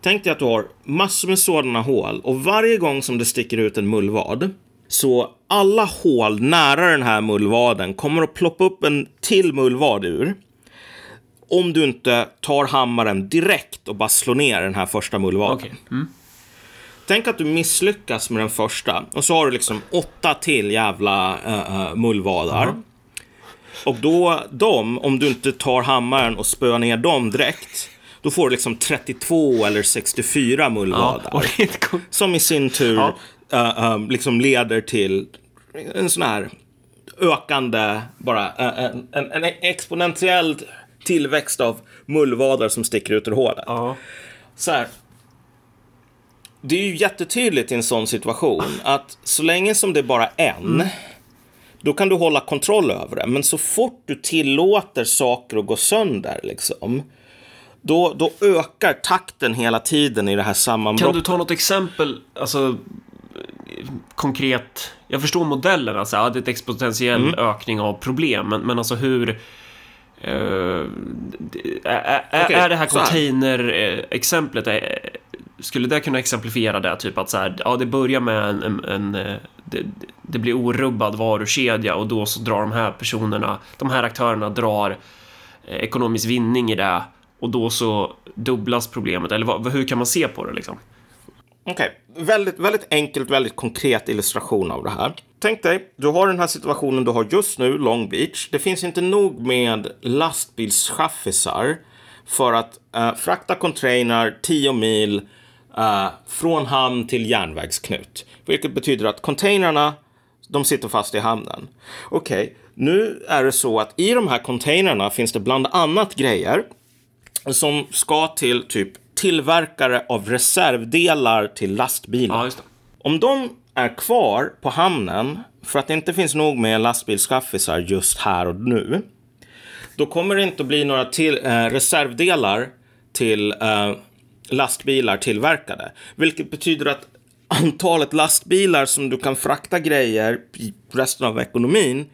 Tänk dig att du har massor med sådana hål och varje gång som det sticker ut en mullvad så alla hål nära den här mullvaden kommer att ploppa upp en till mullvad ur om du inte tar hammaren direkt och bara slår ner den här första mullvaden. Okay. Mm. Tänk att du misslyckas med den första och så har du liksom åtta till jävla uh, mullvadar. Mm. Och då, de, om du inte tar hammaren och spöar ner dem direkt, då får du liksom 32 eller 64 mullvadar. Ja, som i sin tur ja. uh, uh, liksom leder till en sån här ökande, bara en, en, en exponentiell tillväxt av mullvadar som sticker ut ur hålet. Ja. Så här. Det är ju jättetydligt i en sån situation att så länge som det är bara en mm. då kan du hålla kontroll över det. Men så fort du tillåter saker att gå sönder, liksom, då, då ökar takten hela tiden i det här sammanbrottet. Kan du ta något exempel, alltså konkret? Jag förstår modellen, alltså, det är ett exponentiell mm. ökning av problem, men, men alltså hur Uh, är, okay, är det här container-exemplet, skulle det kunna exemplifiera det? Typ att så här, ja, det börjar med en, en, en det, det, blir orubbad varukedja och då så drar de här personerna, de här aktörerna drar ekonomisk vinning i det och då så dubblas problemet. Eller vad, hur kan man se på det liksom? Okej, okay. väldigt, väldigt enkelt, väldigt konkret illustration av det här. Tänk dig, du har den här situationen du har just nu, Long Beach. Det finns inte nog med lastbilschaffisar för att uh, frakta container 10 mil uh, från hamn till järnvägsknut. Vilket betyder att containrarna De sitter fast i hamnen. Okej, okay. nu är det så att i de här containrarna finns det bland annat grejer som ska till typ tillverkare av reservdelar till lastbilar. Ja, Om de är kvar på hamnen för att det inte finns nog med lastbilschaffisar just här och nu. Då kommer det inte att bli några till, eh, reservdelar till eh, lastbilar tillverkade. Vilket betyder att antalet lastbilar som du kan frakta grejer i resten av ekonomin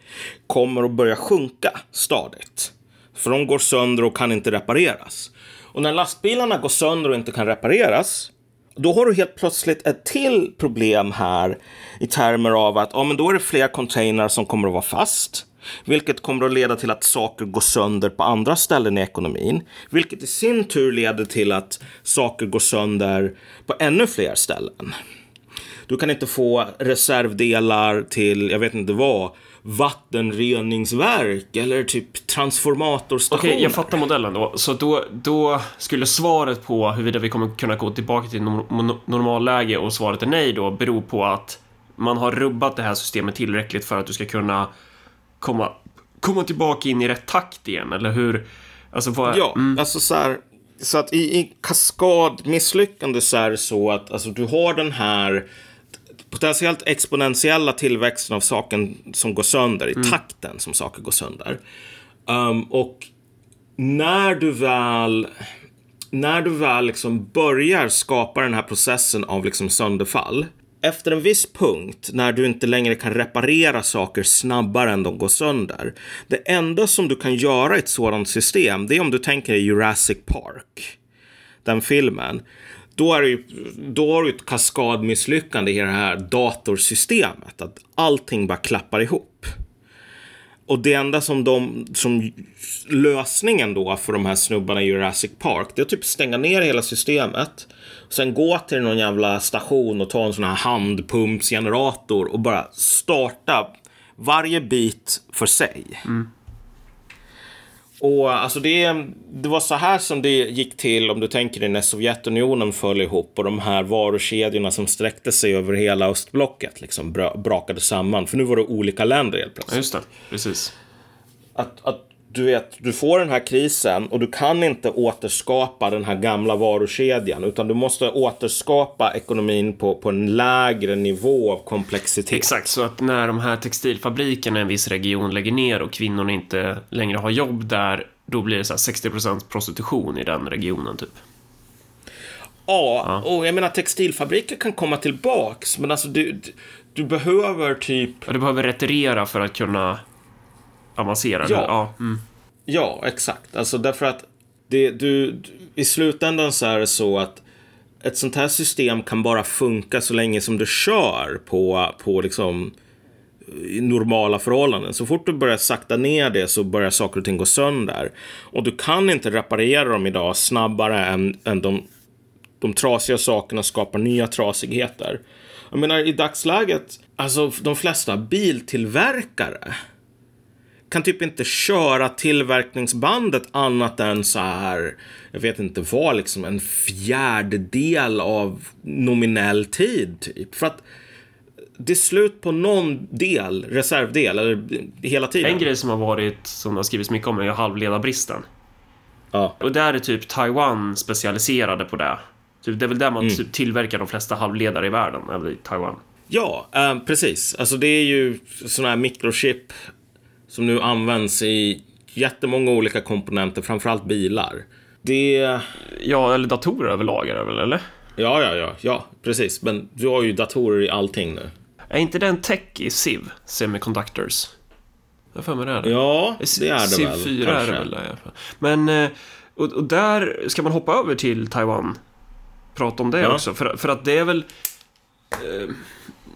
kommer att börja sjunka stadigt. För de går sönder och kan inte repareras. Och när lastbilarna går sönder och inte kan repareras, då har du helt plötsligt ett till problem här i termer av att ja, men då är det fler containrar som kommer att vara fast. Vilket kommer att leda till att saker går sönder på andra ställen i ekonomin. Vilket i sin tur leder till att saker går sönder på ännu fler ställen. Du kan inte få reservdelar till, jag vet inte vad, vattenreningsverk eller typ transformatorstationer. Okej, okay, jag fattar modellen då. Så då, då skulle svaret på huruvida vi kommer kunna gå tillbaka till normalläge och svaret är nej då bero på att man har rubbat det här systemet tillräckligt för att du ska kunna komma, komma tillbaka in i rätt takt igen, eller hur? Alltså, vad, ja, mm. alltså så här, så att i, i kaskadmisslyckande så är det så att alltså, du har den här potentiellt exponentiella tillväxten av saken som går sönder, i mm. takten som saker går sönder. Um, och när du väl när du väl liksom börjar skapa den här processen av liksom sönderfall. Efter en viss punkt, när du inte längre kan reparera saker snabbare än de går sönder. Det enda som du kan göra i ett sådant system, det är om du tänker dig Jurassic Park. Den filmen då, är det ju, då har du ett kaskadmisslyckande i det här datorsystemet. Att allting bara klappar ihop. Och det enda som de, som lösningen då för de här snubbarna i Jurassic Park, det är att typ stänga ner hela systemet. Sen gå till någon jävla station och ta en sån här handpumpsgenerator och bara starta varje bit för sig. Mm. Och alltså det, det var så här som det gick till om du tänker dig när Sovjetunionen föll ihop och de här varukedjorna som sträckte sig över hela östblocket liksom brakade samman. För nu var det olika länder helt plötsligt. Just det, precis. Att, att du vet, du får den här krisen och du kan inte återskapa den här gamla varukedjan utan du måste återskapa ekonomin på, på en lägre nivå av komplexitet. Exakt, så att när de här textilfabrikerna i en viss region lägger ner och kvinnorna inte längre har jobb där, då blir det så 60% prostitution i den regionen typ. Ja, och jag menar textilfabriker kan komma tillbaks, men alltså du, du behöver typ... Ja, du behöver retirera för att kunna avancera. Ja, ja. Mm. ja exakt. Alltså därför att det, du, i slutändan så är det så att ett sånt här system kan bara funka så länge som du kör på, på liksom normala förhållanden. Så fort du börjar sakta ner det så börjar saker och ting gå sönder. Och du kan inte reparera dem idag snabbare än, än de, de trasiga sakerna skapar nya trasigheter. Jag menar i dagsläget, alltså de flesta biltillverkare kan typ inte köra tillverkningsbandet annat än så här, jag vet inte vad, liksom en fjärdedel av nominell tid typ. För att det är slut på någon del, reservdel, eller hela tiden. En grej som har varit, som det har skrivits mycket om, är halvledarbristen. Ja. Och där är typ Taiwan specialiserade på det. Typ, det är väl där man mm. typ tillverkar de flesta halvledare i världen, eller i Taiwan. Ja, äh, precis. Alltså det är ju sådana här mikrochip som nu används i jättemånga olika komponenter, framförallt bilar. Det... Ja, eller datorer överlag är det väl, eller? Ja, ja, ja, ja, precis. Men du har ju datorer i allting nu. Är inte det en tech i SIV, Semiconductors? Jag för mig det är det. Ja, det är det SIV väl. SIV 4 kanske. är det väl. Men, eh, och, och, där ska man hoppa över till Taiwan. Prata om det ja. också, för, för att det är väl...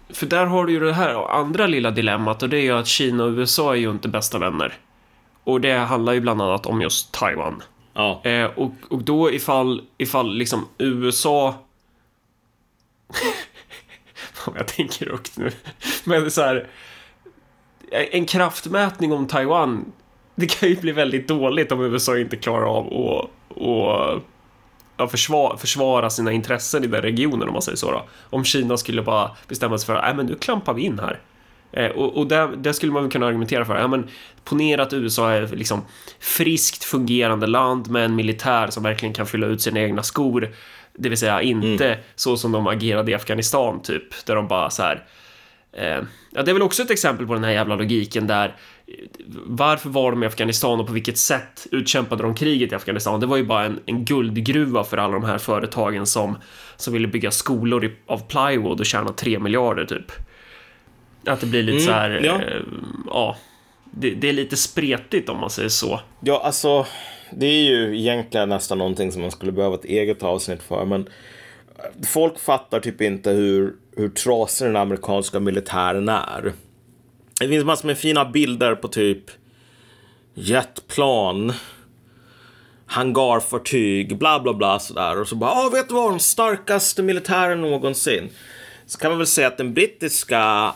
För där har du ju det här andra lilla dilemmat och det är ju att Kina och USA är ju inte bästa vänner. Och det handlar ju bland annat om just Taiwan. Ja. Eh, och, och då ifall, ifall liksom USA... jag tänker högt nu. Men så här... En kraftmätning om Taiwan, det kan ju bli väldigt dåligt om USA inte klarar av att ja, försvara, försvara sina intressen i den regionen om man säger så då. Om Kina skulle bara bestämma sig för att, men nu klampar vi in här. Eh, och och där, där skulle man väl kunna argumentera för, ja men ponera att USA är liksom friskt fungerande land med en militär som verkligen kan fylla ut sina egna skor. Det vill säga inte så som de agerade i Afghanistan typ, där de bara så här Eh, ja, det är väl också ett exempel på den här jävla logiken där varför var de i Afghanistan och på vilket sätt utkämpade de kriget i Afghanistan? Det var ju bara en, en guldgruva för alla de här företagen som, som ville bygga skolor i, av plywood och tjäna 3 miljarder typ. Att det blir lite Mm, så här, ja. eh, ja, det, det är lite spretigt om man säger så. Ja, alltså, det är ju egentligen nästan någonting som man skulle behöva ett eget avsnitt för, men folk fattar typ inte hur, hur trasig den amerikanska militären är. Det finns massor med fina bilder på typ jetplan, hangarfartyg, bla bla bla sådär. Och så bara, ah, vet du vad, den starkaste militären någonsin. Så kan man väl säga att den brittiska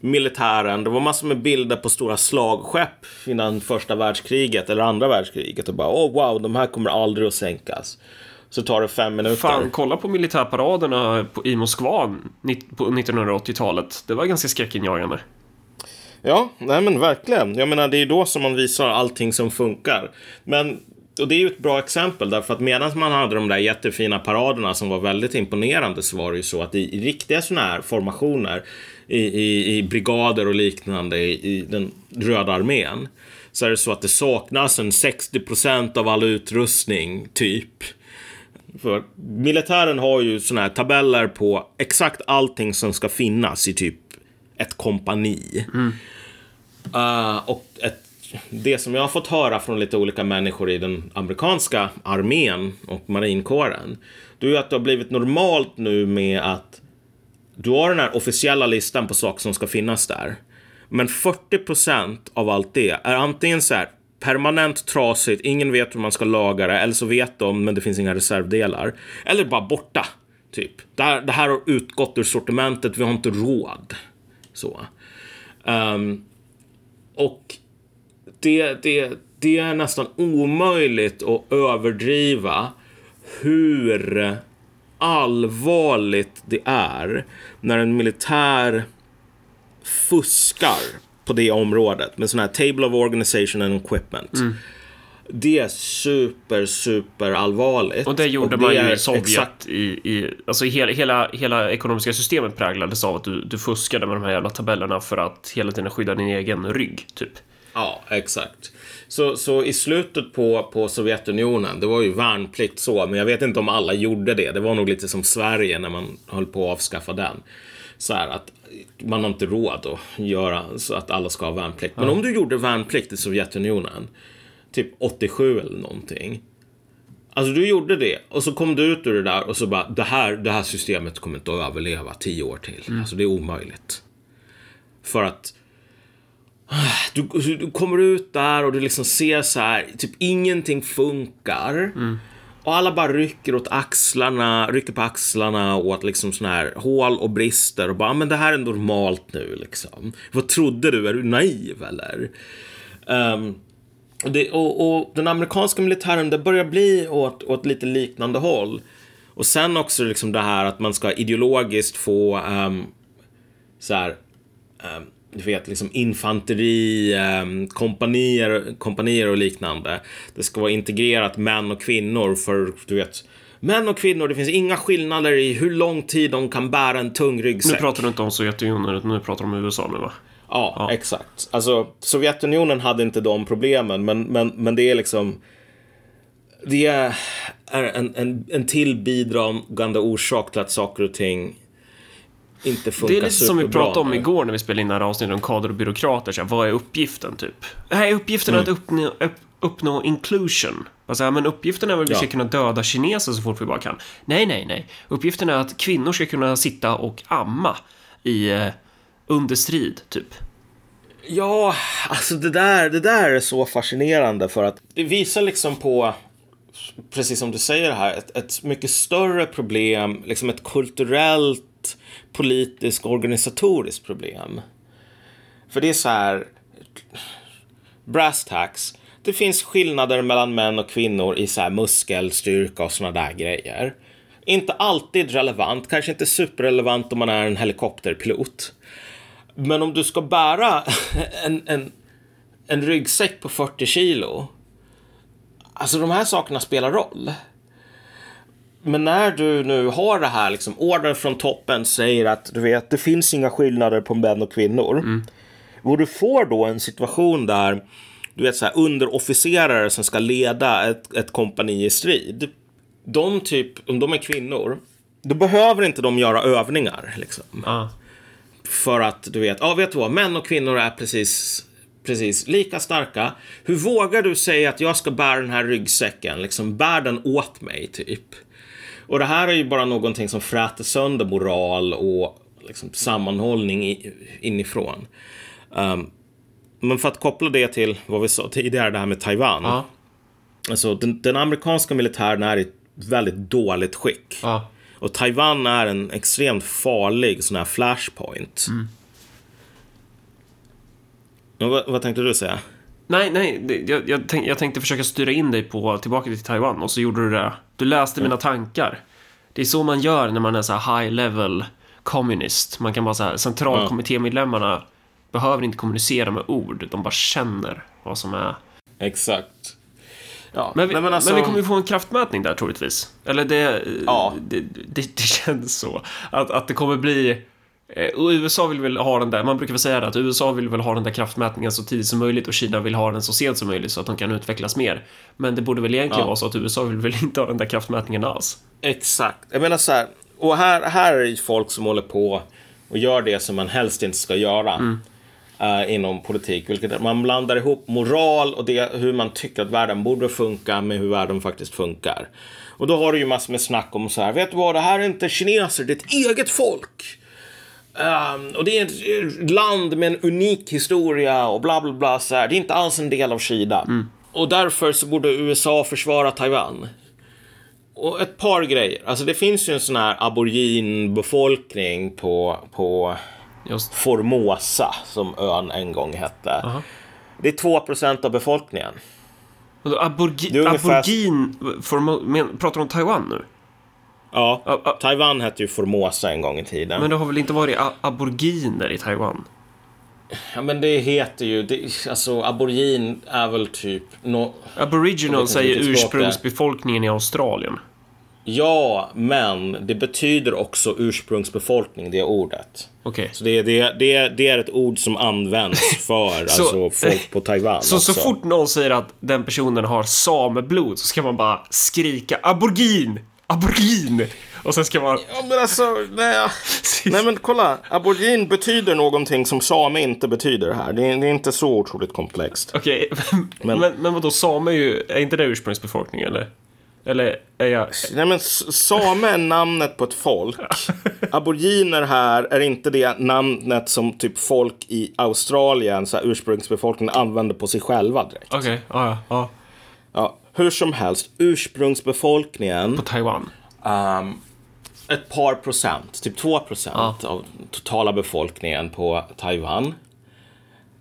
militären, det var massor med bilder på stora slagskepp innan första världskriget eller andra världskriget och bara, oh wow, de här kommer aldrig att sänkas. Så tar det fem minuter. Fan, kolla på militärparaderna i Moskva på 1980-talet. Det var ganska skräckinjagande. Ja, nej men verkligen. Jag menar, det är ju då som man visar allting som funkar. Men, och det är ju ett bra exempel därför att medan man hade de där jättefina paraderna som var väldigt imponerande så var det ju så att i, i riktiga sådana här formationer i, i, i brigader och liknande i, i den röda armén så är det så att det saknas en 60% av all utrustning, typ. För militären har ju sådana här tabeller på exakt allting som ska finnas i typ ett kompani. Uh, och ett, det som jag har fått höra från lite olika människor i den amerikanska armén och marinkåren, det är ju att det har blivit normalt nu med att du har den här officiella listan på saker som ska finnas där. Men 40% av allt det är antingen så här permanent trasigt, ingen vet hur man ska laga det, eller så vet de, men det finns inga reservdelar. Eller bara borta, typ. Det här, det här har utgått ur sortimentet, vi har inte råd. Så. Um, och det, det, det är nästan omöjligt att överdriva hur allvarligt det är när en militär fuskar på det området med sån här Table of Organization and Equipment. Mm. Det är super, super allvarligt. Och det gjorde Och man ju i Sovjet. exakt- I, i, alltså hela, hela, hela ekonomiska systemet präglades av att du, du fuskade med de här jävla tabellerna för att hela tiden skydda din egen rygg, typ. Ja, exakt. Så, så i slutet på, på Sovjetunionen, det var ju värnplikt så, men jag vet inte om alla gjorde det. Det var nog lite som Sverige när man höll på att avskaffa den. Så här att man har inte råd att göra så att alla ska ha värnplikt. Men om du gjorde värnplikt i Sovjetunionen, typ 87 eller någonting. Alltså du gjorde det och så kom du ut ur det där och så bara det här, det här systemet kommer inte att överleva tio år till. Alltså det är omöjligt. För att du, du kommer ut där och du liksom ser så här, typ ingenting funkar. Och alla bara rycker åt axlarna, rycker på axlarna åt liksom såna här hål och brister och bara, "Ah, men det här är normalt nu liksom. Vad trodde du? Är du naiv eller? Och, det, och, och den amerikanska militären, det börjar bli åt, åt lite liknande håll. Och sen också liksom det här att man ska ideologiskt få um, så här, ehm, du vet, liksom infanteri, um, kompanier, kompanier och liknande. Det ska vara integrerat män och kvinnor för, du vet, män och kvinnor, det finns inga skillnader i hur lång tid de kan bära en tung Nu ryggsäck. pratar du inte om Sovjetunionen, nu pratar du om USA nu, va? Ja, exakt. Alltså, Sovjetunionen hade inte de problemen, men, men, men det är liksom... Det är en, en, en till bidragande orsak till att saker och ting inte funkar Det är lite som vi superbra pratade om nu. igår när vi spelade in det här avsnittet om kader och byråkrater. Så här, vad är uppgiften, typ? Nej, uppgiften är att uppnå, upp, uppnå inclusion. Alltså, ja, men uppgiften är väl att vi Ja. ska kunna döda kineser så fort vi bara kan. Nej, nej, nej. Uppgiften är att kvinnor ska kunna sitta och amma i, eh, under strid, typ. Ja, alltså det där, det där är så fascinerande för att det visar liksom på, precis som du säger här, ett, ett mycket större problem, liksom ett kulturellt, politiskt, organisatoriskt problem. För det är så här, brass tacks, det finns skillnader mellan män och kvinnor i så här muskelstyrka och såna där grejer. Inte alltid relevant, kanske inte superrelevant om man är en helikopterpilot. Men om du ska bära en, en, en ryggsäck på 40 kilo. Alltså de här sakerna spelar roll. Men när du nu har det här, liksom, order från toppen säger att du vet, det finns inga skillnader på män och kvinnor. Mm. Och du får då en situation där du vet så här, underofficerare som ska leda ett, ett kompani i strid. De typ, om de är kvinnor, då behöver inte de göra övningar. Liksom. Ah. För att du vet, ja vet du vad, män och kvinnor är precis, precis lika starka. Hur vågar du säga att jag ska bära den här ryggsäcken? Liksom, bär den åt mig, typ. Och det här är ju bara någonting som fräter sönder moral och liksom, sammanhållning inifrån. Um, men för att koppla det till vad vi sa tidigare, det här med Taiwan. Ja. Alltså, den, den amerikanska militären är i ett väldigt dåligt skick. Ja. Och Taiwan är en extremt farlig sån här flashpoint. Mm. vad, vad tänkte du säga? Nej, nej, jag, jag, tänk, jag, tänkte försöka styra in dig på tillbaka till Taiwan och så gjorde du det. Du läste mina tankar. Det är så man gör när man är så här high level communist. Man kan bara så här, centralkommittémedlemmarna behöver inte kommunicera med ord, de bara känner vad som är. Exakt. Ja, men, vi, men, alltså... men vi kommer ju få en kraftmätning där troligtvis. Eller det, ja. det, det, det, känns så. Att, att det kommer bli... Eh, och USA vill väl ha den där, man brukar väl säga det, att USA vill väl ha den där kraftmätningen så tidigt som möjligt och Kina vill ha den så sent som möjligt så att de kan utvecklas mer. Men det borde väl egentligen ja. vara så att USA vill väl inte ha den där kraftmätningen alls. Exakt. Jag menar så här, och här, här är det folk som håller på och gör det som man helst inte ska göra. Mm uh, inom politik. Vilket man blandar ihop moral och det, hur man tycker att världen borde funka med hur världen faktiskt funkar. Och då har du ju massor med snack om så här, vet du vad, det här är inte kineser, det är ett eget folk. Um, och det är ett land med en unik historia och bla bla bla. Så här. Det är inte alls en del av Kina. Mm. Och därför så borde USA försvara Taiwan. Och ett par grejer. Alltså det finns ju en sån här aboriginbefolkning på, på Just. Formosa, som ön en gång hette. Uh -huh. Det är 2% av befolkningen. Aborgi ungefär... Aborigin... Formo men, pratar du om Taiwan nu? Ja, uh, uh, Taiwan hette ju Formosa en gång i tiden. Men det har väl inte varit aboriginer i Taiwan? Ja, men det heter ju... Det, alltså, aborigin är väl typ... No, Aboriginal säger ursprungsbefolkningen i Australien. Ja, men det betyder också ursprungsbefolkning, det ordet. Okay. Så det, det, det, det är ett ord som används för så, alltså, folk på Taiwan. Så, också. så fort någon säger att den personen har sameblod så ska man bara skrika aborigin, aborigin. Och sen ska man... Ja, men alltså, nej, nej men kolla. Aborigin betyder någonting som same inte betyder här. Det är, det är inte så otroligt komplext. Okej, okay. men, men, men vadå, same är ju, är inte det ursprungsbefolkning eller? Eller är jag... Nej men same är namnet på ett folk. Aboriginer här är inte det namnet som typ folk i Australien, så här, ursprungsbefolkningen, använder på sig själva direkt. Okej, okay. ja, ja. Ja, hur som helst, ursprungsbefolkningen... På Taiwan? Um, ett par procent, typ två procent av totala befolkningen på Taiwan.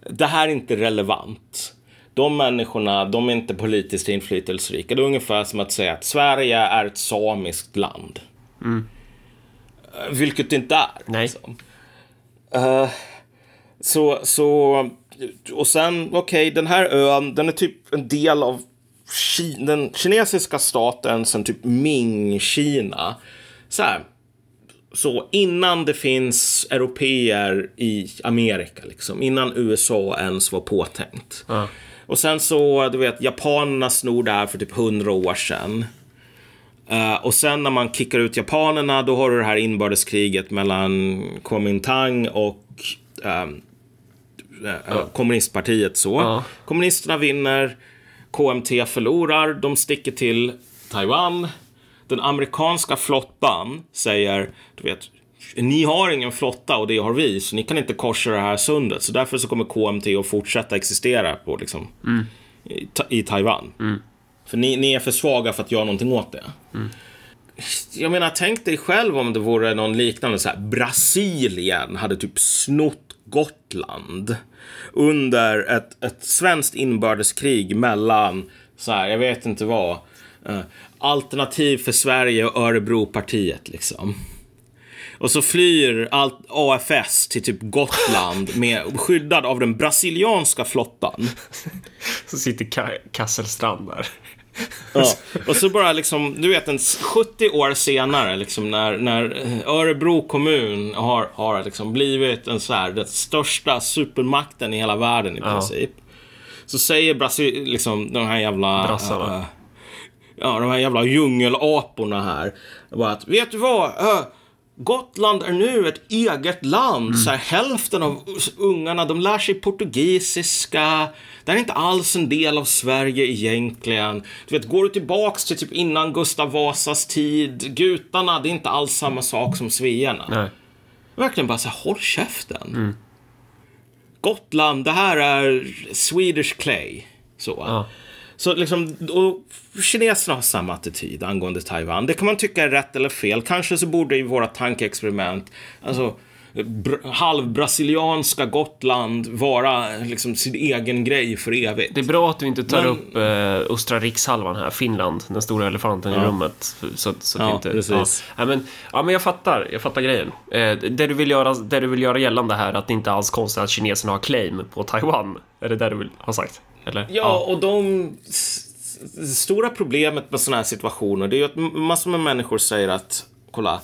Det här är inte relevant de människorna, de är inte politiskt inflytelserika. Det är ungefär som att säga att Sverige är ett samiskt land. Mm. Vilket det inte är. Nej. Liksom. Uh, så, så, och sen, okej, okay, den här ön, den är typ en del av Kina, den kinesiska staten sen typ Ming-Kina. Så här, så innan det finns europeer i Amerika, liksom, innan USA ens var påtänkt. Uh. Och sen så, du vet, japanerna snor det här för typ hundra år sedan. Uh, och sen när man kickar ut japanerna, då har du det här inbördeskriget mellan Kuomintang och um, uh, kommunistpartiet. Så. Uh. Kommunisterna vinner, KMT förlorar, de sticker till Taiwan. Den amerikanska flottan säger, du vet, ni har ingen flotta och det har vi, så ni kan inte korsa det här sundet. Så därför så kommer KMT att fortsätta existera på, liksom, mm. i, i, Taiwan. Mm. För ni, ni, är för svaga för att göra någonting åt det. Mm. Jag menar, tänk dig själv om det vore någon liknande så här, Brasilien hade typ snott Gotland under ett, ett svenskt inbördeskrig mellan, så här, jag vet inte vad, uh, Alternativ för Sverige och Örebropartiet liksom. Och så flyr allt AFS till typ Gotland med, skyddad av den brasilianska flottan. Så sitter Ka Kasselstrand där. Ja. Och så bara liksom, du vet, en 70 år senare, liksom när, när Örebro kommun har, har liksom blivit en så här, den största supermakten i hela världen i princip. Så säger Brasil, liksom de här jävla... Brassarna. äh, ja, de här jävla djungelaporna här. Bara att, vet du vad? Äh, Gotland är nu ett eget land. Så här, hälften av ungarna, de lär sig portugisiska. Det här är inte alls en del av Sverige egentligen. Du vet, går du tillbaks till typ innan Gustav Vasas tid, gutarna, det är inte alls samma sak som svearna. Nej. Verkligen bara så här, håll käften. Gotland, det här är Swedish clay. Så. Ja. Så liksom, och kineserna har samma attityd angående Taiwan. Det kan man tycka är rätt eller fel. Kanske så borde i våra tankeexperiment, alltså br- halvbrasilianska Gotland vara liksom sin egen grej för evigt. Det är bra att du inte tar Men- upp eh, östra rikshalvan här, Finland, den stora elefanten i rummet. Så, så Ja, inte, precis. Ja. Ja, men, ja, men jag fattar, jag fattar grejen. Eh, det, du vill göra, det du vill göra gällande här, att det inte alls är konstigt att kineserna har claim på Taiwan. Är det det du vill ha sagt? Eller? Ja, och de... stora problemet med sådana här situationer, det är ju att massor med människor säger att, kolla,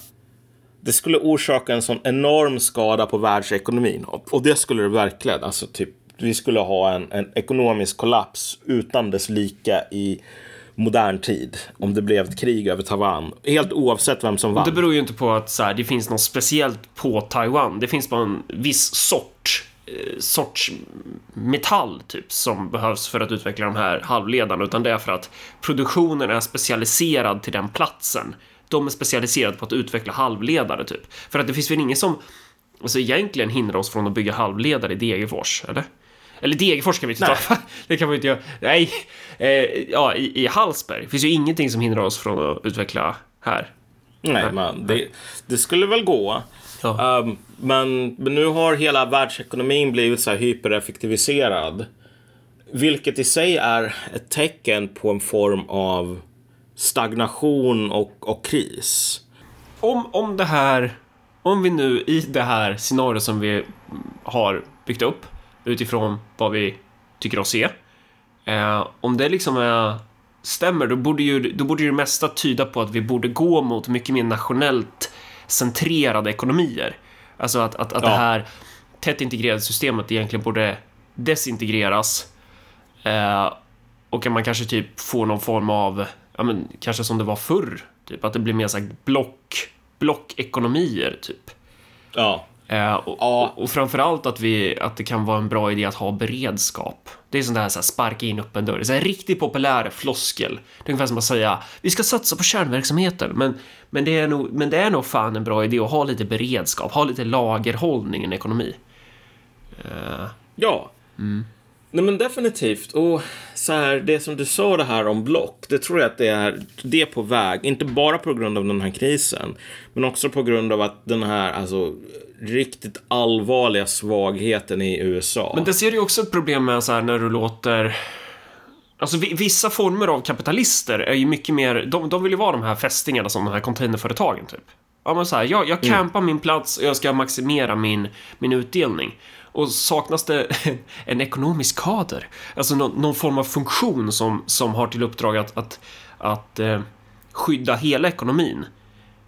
det skulle orsaka en sån enorm skada på världsekonomin. Och och det skulle det verkligen. Alltså, typ, vi skulle ha en, en ekonomisk kollaps utan dess lika i modern tid. Om det blev ett krig över Taiwan. Helt oavsett vem som vann. Det beror ju inte på att så här, det finns något speciellt på Taiwan. Det finns bara en viss sort, sorts metall typ som behövs för att utveckla de här halvledarna, utan det är för att produktionen är specialiserad till den platsen. De är specialiserade på att utveckla halvledare typ. För att det finns väl ingen som alltså, egentligen hindrar oss från att bygga halvledare i Degerfors, eller? Eller Degerfors kan vi inte ta. Det kan vi inte göra. Nej, eh, ja, i, i Hallsberg finns ju ingenting som hindrar oss från att utveckla här. Nej, men det, det skulle väl gå. Ja. Um, men, men nu har hela världsekonomin blivit så här hypereffektiviserad. Vilket i sig är ett tecken på en form av stagnation och, och kris. om, om det här, om vi nu i det här scenariot som vi har byggt upp utifrån vad vi tycker oss se, eh, om det liksom är, stämmer, då borde ju då borde ju det mesta tyda på att vi borde gå mot mycket mer nationellt centrerade ekonomier. Alltså att, att, att Ja. det här tätt integrerade systemet egentligen borde desintegreras eh, och att man kanske typ får någon form av, ja men kanske som det var förr, typ att det blir mer så här block, blockekonomier typ. Ja. Eh, och, Ja. och, framförallt att, vi, att det kan vara en bra idé att ha beredskap. Det är sånt där så här, sparka in öppen dörr. Det är en riktigt populär floskel. Det är ungefär som att säga vi ska satsa på kärnverksamheten, men, men, det är nog, men det är nog fan en bra idé att ha lite beredskap, ha lite lagerhållning i en ekonomi. Eh, Ja. Nej men definitivt. Och så här, det som du sa det här om block, det tror jag att det är, det är på väg. Inte bara på grund av den här krisen, men också på grund av att den här, alltså riktigt allvarliga svagheten i USA. Men det ser du ju också ett problem med så här när du låter Alltså vi- vissa former av kapitalister är ju mycket mer, de, de vill ju vara de här fästingarna som de här containerföretagen typ. Ja men så här, jag, jag campar min plats och jag ska maximera min, min utdelning. Och saknas det en ekonomisk kader, alltså någon, någon form av funktion som, som har till uppdrag att, att, att eh, skydda hela ekonomin.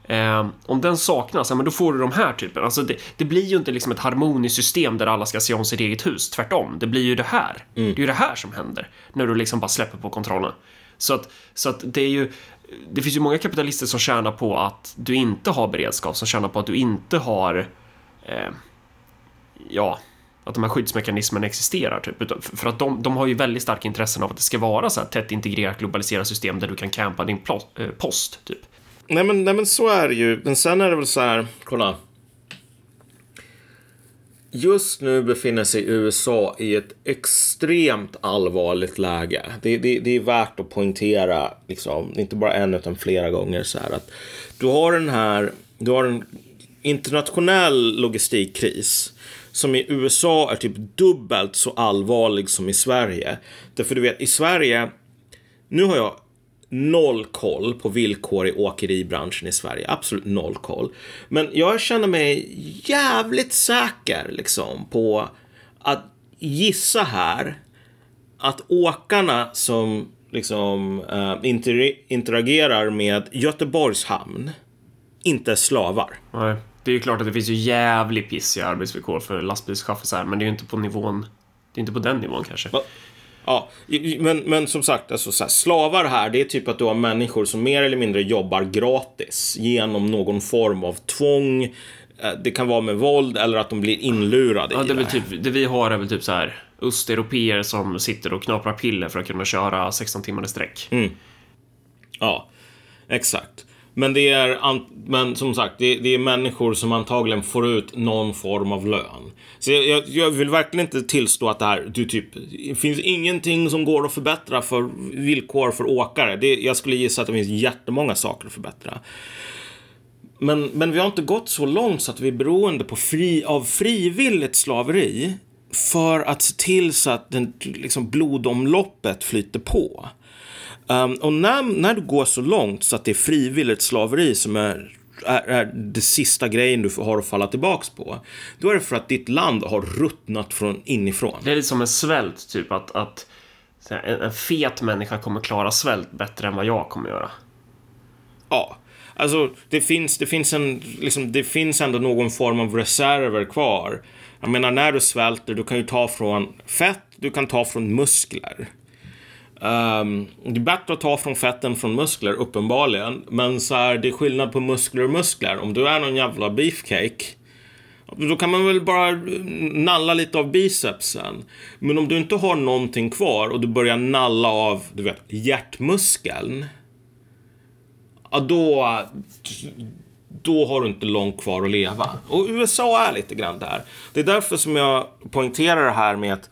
Eh, om den saknas, ja, men då får du de här typen. Alltså det, det blir ju inte liksom ett harmoniskt system där alla ska se om sitt eget hus. Tvärtom, det blir ju det här. Det är ju det här som händer när du liksom bara släpper på kontrollen. Så att, så att det är ju det finns ju många kapitalister som tjänar på att du inte har beredskap, som tjänar på att du inte har eh, ja, att de här skyddsmekanismerna existerar. Typ. För att de, de har ju väldigt starka intressen av att det ska vara så här tätt integrerat globaliserat system där du kan campa din eh, post, typ. Nej men, nej men så är det ju. Men sen är det väl så här, kolla. Just nu befinner sig USA i ett extremt allvarligt läge. Det, det, det är värt att poängtera, liksom, inte bara en utan flera gånger så här att du har den här, du har en internationell logistikkris som i USA är typ dubbelt så allvarlig som i Sverige. Därför du vet, i Sverige, nu har jag noll koll på villkor i åkeribranschen i Sverige. Absolut noll koll. Men jag känner mig jävligt säker liksom på att gissa här att åkarna som liksom uh, inter interagerar med Göteborgs hamn inte är slavar. Nej. Det är ju klart att det finns ju jävligt pissiga arbetsvillkor för lastbilschaffisar, men det är ju inte på nivån... Det är inte på den nivån kanske. Ja, men, men som sagt, alltså, så här, slavar här, det är typ att du har människor som mer eller mindre jobbar gratis genom någon form av tvång. Eh, det kan vara med våld eller att de blir inlurade ja, det. Är det. typ, det vi har är väl typ så här östeuropeer som sitter och knaprar piller för att kunna köra 16 timmar i sträck. Mm. Ja, exakt. Men det är, men som sagt, det, det, är människor som antagligen får ut någon form av lön. Så jag, jag, vill verkligen inte tillstå att det här, du typ, det finns ingenting som går att förbättra för villkor för åkare. Det, jag skulle gissa att det finns jättemånga saker att förbättra. Men, men vi har inte gått så långt så att vi är beroende på fri, av frivilligt slaveri för att se till så att den, liksom, blodomloppet flyter på. Um, och när, när du går så långt så att det är frivilligt slaveri som är, är, är det sista grejen du har att falla tillbaks på, då är det för att ditt land har ruttnat från inifrån. Det är lite som en svält, typ att, att en, en fet människa kommer klara svält bättre än vad jag kommer göra. Ja, alltså det finns, det finns en, liksom, det finns ändå någon form av reserver kvar. Jag menar, när du svälter, du kan ju ta från fett, du kan ta från muskler. Um, det är bättre att ta från fetten från muskler, uppenbarligen. Men så här, det är skillnad på muskler och muskler. Om du är någon jävla beefcake, då kan man väl bara eh, nalla lite av bicepsen. Men om du inte har någonting kvar och du börjar nalla av, du vet, hjärtmuskeln. Ja, då, då har du inte långt kvar att leva. Och USA är lite grann där. Det är därför som jag poängterar det här med att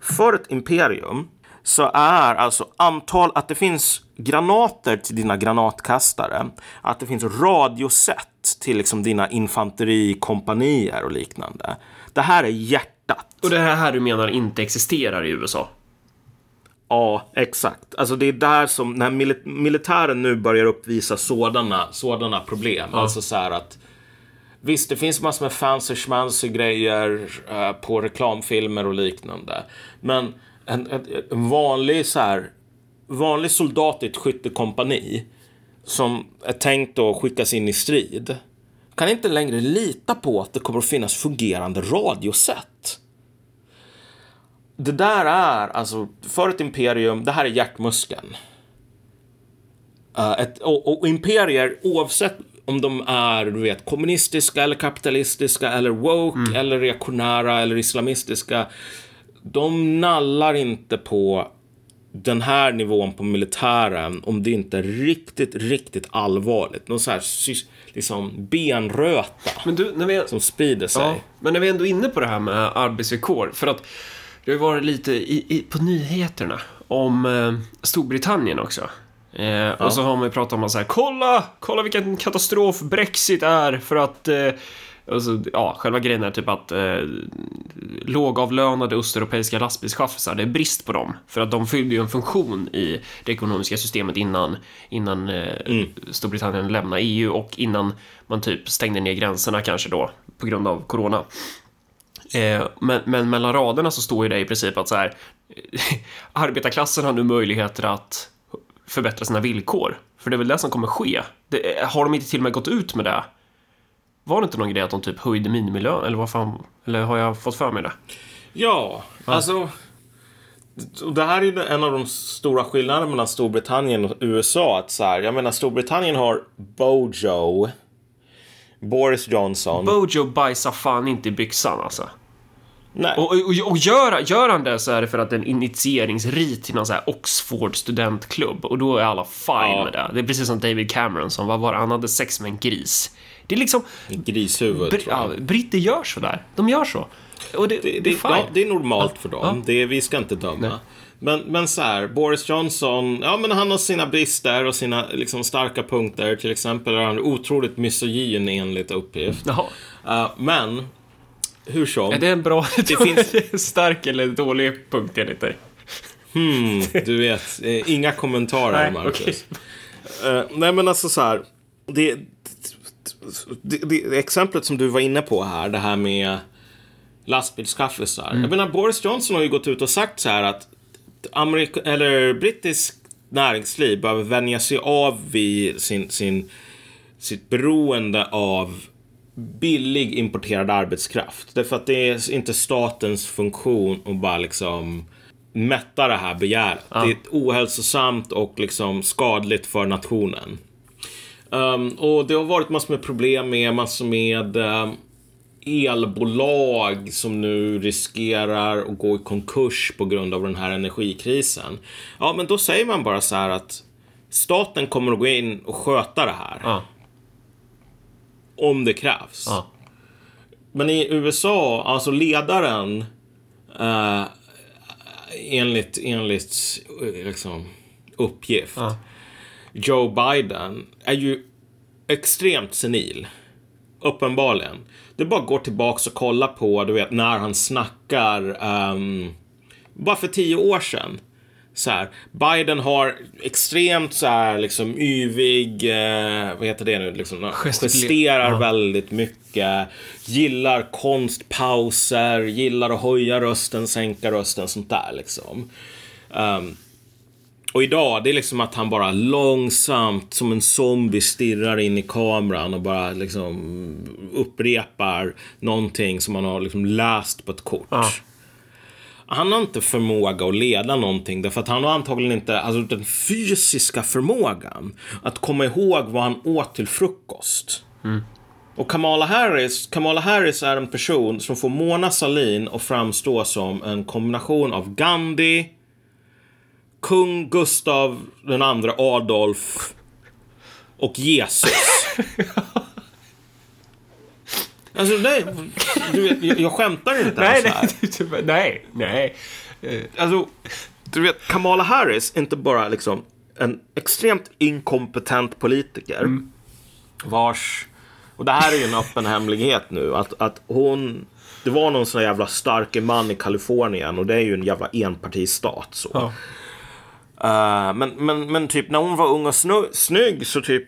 för ett imperium så är alltså antal, att det finns granater till dina granatkastare, att det finns radioset till liksom dina infanterikompanier och liknande. Det här är hjärtat. Och det är här du menar inte existerar i USA? Ja, exakt. Alltså det är där som när mil militären nu börjar uppvisa sådana, sådana problem. Ja. Alltså så här att Visst, det finns massor med fancy schmancy grejer uh, på reklamfilmer och liknande. Men en, en, en vanlig så här, vanlig soldat i ett skyttekompani som är tänkt att skickas in i strid kan inte längre lita på att det kommer att finnas fungerande radiosätt. Det där är, alltså, för ett imperium, det här är hjärtmuskeln. Uh, ett, och, och, imperier, oavsett om de är du vet, kommunistiska eller kapitalistiska eller woke mm. eller reaktionära eller islamistiska de nallar inte på den här nivån på militären om det inte är riktigt, riktigt allvarligt. Någon så här liksom benröta men du, när vi, som sprider sig. Ja, men när vi ändå är inne på det här med arbetsvillkor, för att det har varit lite i, i, på nyheterna om eh, Storbritannien också. Eh, ja. Och så har man ju pratat om att så här, kolla, kolla vilken katastrof Brexit är för att eh, Alltså, ja, själva grejen är typ att eh, lågavlönade östeuropeiska lastbilschaffisar, det är brist på dem. För att de fyllde ju en funktion i det ekonomiska systemet innan, innan eh, mm. Storbritannien lämnade EU och innan man typ stängde ner gränserna kanske då på grund av corona. Eh, men, men mellan raderna så står ju det i princip att så här, arbetarklassen har nu möjligheter att förbättra sina villkor. För det är väl det som kommer ske. Det, har de inte till och med gått ut med det? Var det inte någon grej att de typ höjde minimilön? Eller vad fan? Eller har jag fått för mig det? Ja, ja. alltså. Det här är ju en av de stora skillnaderna mellan Storbritannien och USA. Att så här, jag menar, Storbritannien har Bojo. Boris Johnson. Bojo bajsar fan inte i byxan alltså. Nej. Och, och, och gör, gör han det så är det för att det är en initieringsrit till någon så här Oxford studentklubb och då är alla fine ja. med det. Det är precis som David Cameron som, vad var det, han hade sex med en gris. Det är liksom... Grishuvud. Br ja, britter gör sådär. De gör så. Och det, det, det, ja, det är normalt för dem. Ja. Det, vi ska inte döma. Men, men så här, Boris Johnson, ja men han har sina brister och sina liksom, starka punkter. Till exempel är han otroligt misogyn enligt uppgift. Uh, men, hur som. Är det en bra, det finns... stark eller dålig punkt enligt dig? Hmm, du vet, eh, inga kommentarer Nej, Marcus. Eh, nej men alltså så här. Det, det, det, exemplet som du var inne på här, det här med lastbilskaffisar. Jag menar, Boris Johnson har ju gått ut och sagt så här att Amerika, eller brittisk näringsliv behöver vänja sig av vid sin, sin, sitt beroende av billig importerad arbetskraft. Därför att det är inte statens funktion att bara liksom mätta det här begäret. Det är ohälsosamt och liksom skadligt för nationen. Um, och det har varit massor med problem med massor med um, elbolag som nu riskerar att gå i konkurs på grund av den här energikrisen. Ja, men då säger man bara så här att staten kommer att gå in och sköta det här. Ja. Om det krävs. Ja. Men i USA, alltså ledaren eh, enligt, enligt eh, liksom, uppgift, Ja. Joe Biden, är ju extremt senil. Uppenbarligen. Det bara att gå tillbaks och kolla på, du vet, när han snackar, ehm, bara för tio år sedan. Så här, Biden har extremt så här, liksom yvig, eh, vad heter det nu, liksom, gesterar Ja. väldigt mycket, gillar konstpauser, gillar att höja rösten, sänka rösten, sånt där liksom. Ehm, och idag, det är liksom att han bara långsamt som en zombie stirrar in i kameran och bara liksom upprepar någonting som han har liksom läst på ett kort. Ja. Han har inte förmåga att leda någonting därför att han har antagligen inte alltså, den fysiska förmågan att komma ihåg vad han åt till frukost. Och Kamala Harris, Kamala Harris är en person som får Mona Sahlin att framstå som en kombination av Gandhi, kung Gustav den andra Adolf och Jesus. Alltså, det, du vet, jag, jag skämtar inte Nej, ens här. nej, nej, nej. Eh, Alltså, du vet, Kamala Harris är inte bara liksom en extremt inkompetent politiker. Vars, och det här är ju en öppen hemlighet nu, att, att hon, det var någon sån jävla starke man i Kalifornien och det är ju en jävla enpartistat så. Ja. Eh, men, men, men typ när hon var ung och snu- snygg så typ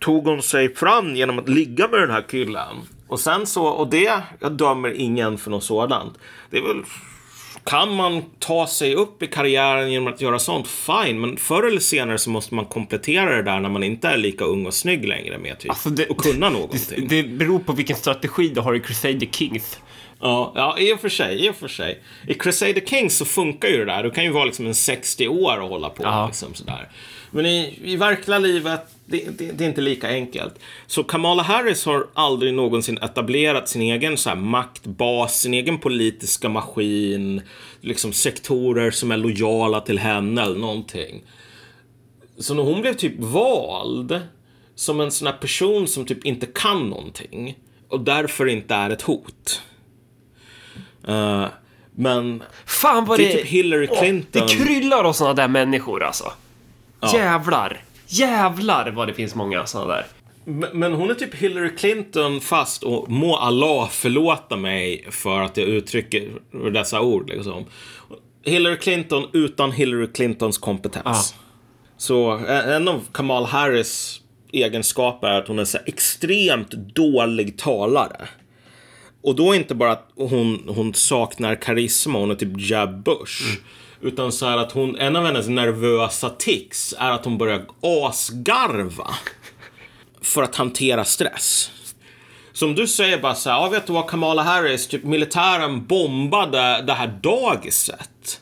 tog hon sig fram genom att ligga med den här killen. Och sen så, och det, jag dömer ingen för något sådant. Det är väl, kan man ta sig upp i karriären genom att göra sånt, fine. Men förr eller senare så måste man komplettera det där när man inte är lika ung och snygg längre med typ. Alltså, det- och kunna någonting. Det beror på vilken strategi du har i Crusader Kings. Ja, ja, i och för sig. I och för sig. I Crusader Kings så funkar ju det där. Du kan ju vara liksom en 60 år och hålla på. Ja. Liksom, sådär. Men i, i verkliga livet, det, det, det är inte lika enkelt. Så Kamala Harris har aldrig någonsin etablerat sin egen så här, maktbas, sin egen politiska maskin, liksom sektorer som är lojala till henne eller någonting. Så när hon blev typ vald som en sån här person som typ inte kan någonting och därför inte är ett hot. Eh, men Fan vad Det det... är typ Hillary Åh, Clinton. det kryllar av såna där människor alltså. Jävlar. Jävlar vad det finns många såna där. Men hon är typ Hillary Clinton fast och må Allah förlåta mig för att jag uttrycker dessa ord liksom. Hillary Clinton utan Hillary Clintons kompetens. Ja. Så en av Kamal Harris egenskaper är att hon är så extremt dålig talare. Och då inte bara att hon, hon saknar karisma, hon är typ Jeb Bush. Utan så här att hon, en av hennes nervösa tics är att hon börjar asgarva för att hantera stress. Som du säger bara så här, ja vet du vad Kamala Harris, typ militären bombade det här dagiset.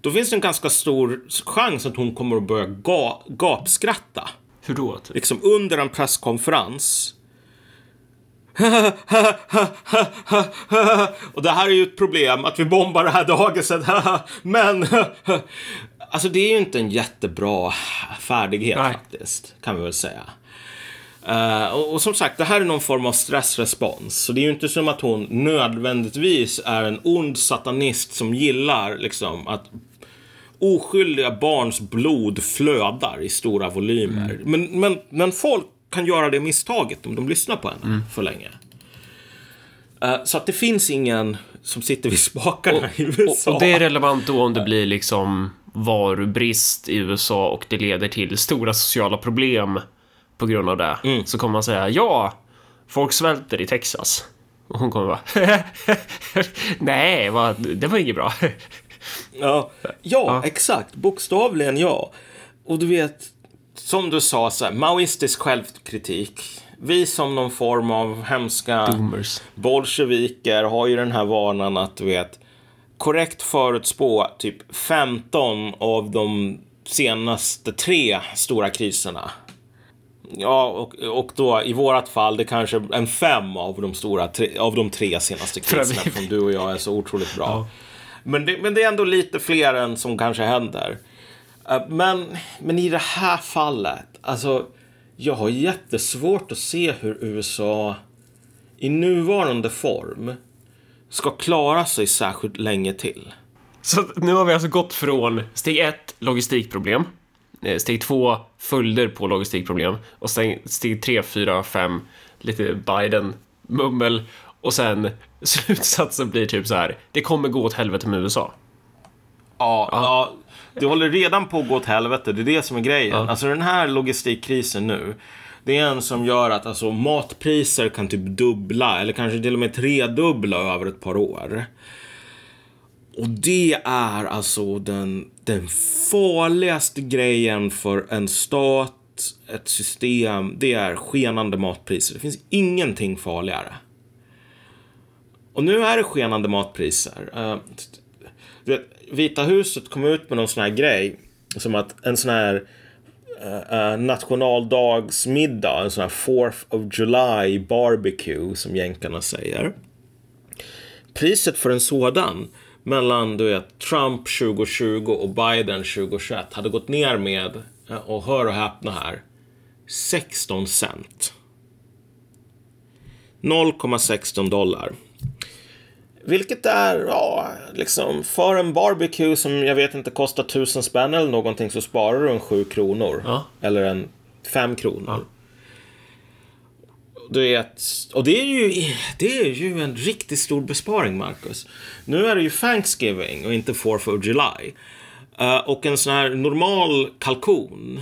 Då finns det en ganska stor chans att hon kommer att börja ga gapskratta. Hur då? Typ? Liksom under en presskonferens. Och det här är ju ett problem, att vi bombar det här dagiset. Men, alltså det är ju inte en jättebra färdighet Nej. faktiskt, kan vi väl säga. Eh, och, och som sagt, det här är någon form av stressrespons. Så det är ju inte som att hon nödvändigtvis är en ond satanist som gillar liksom att oskyldiga barns blod flödar i stora volymer. Men, men, men folk kan göra det misstaget om de lyssnar på henne för länge. Eh, så att det finns ingen som sitter vid spakarna i Och, USA. och det är relevant då om det blir liksom varubrist i USA och det leder till stora sociala problem på grund av det. Mm. Så kommer man säga ja, folk svälter i Texas. Och hon kommer bara nej, vad, det var inget bra. Ja, ja, exakt. Bokstavligen ja. Och du vet, som du sa, så här, maoistisk självkritik. Vi som någon form av hemska Boomers. bolsjeviker har ju den här vanan att, du vet, korrekt förutspå typ 15 av de senaste tre stora kriserna. Ja, och, och då i vårat fall, det kanske en fem av de, stora, tre, av de tre senaste kriserna, eftersom du och jag är så otroligt bra. Men, det, men det är ändå lite fler än som kanske händer. Eh, Men, men i det här fallet, alltså, jag har jättesvårt att se hur USA i nuvarande form ska klara sig särskilt länge till. Så nu har vi alltså gått från steg ett, logistikproblem. eh, Steg två, följder på logistikproblem. Och steg, steg tre, fyra, fem, lite Biden-mummel. Och sen slutsatsen blir typ så här, det kommer gå åt helvete med USA. Ja, ja. Det håller redan på att gå åt helvete. Det är det som är grejen. Alltså den här logistikkrisen nu. Det är en som gör att alltså, matpriser kan typ dubbla eller kanske till och med tredubbla över ett par år. Och det är alltså den, den farligaste grejen för en stat, ett system. Det är skenande matpriser. Det finns ingenting farligare. Och nu är det skenande matpriser. Du vet, Vita huset kom ut med någon sån här grej. Som att en sån här uh, nationaldagsmiddag, en sån här 4th of July barbecue som jänkarna säger. Priset för en sådan mellan du vet, Trump 2020 och Biden 2021 hade gått ner med, eh, och hör och häpna här, 16 cent. 0,16 dollar. Vilket är, ja, liksom för en barbecue som jag vet inte kostar tusen spänn eller någonting så sparar du en sju kronor. Ja. Eller en fem kronor. Du vet, och det är, ju, det är ju en riktigt stor besparing, Marcus. Nu är det ju Thanksgiving och inte 4th of July. Eh, och en sån här normal kalkon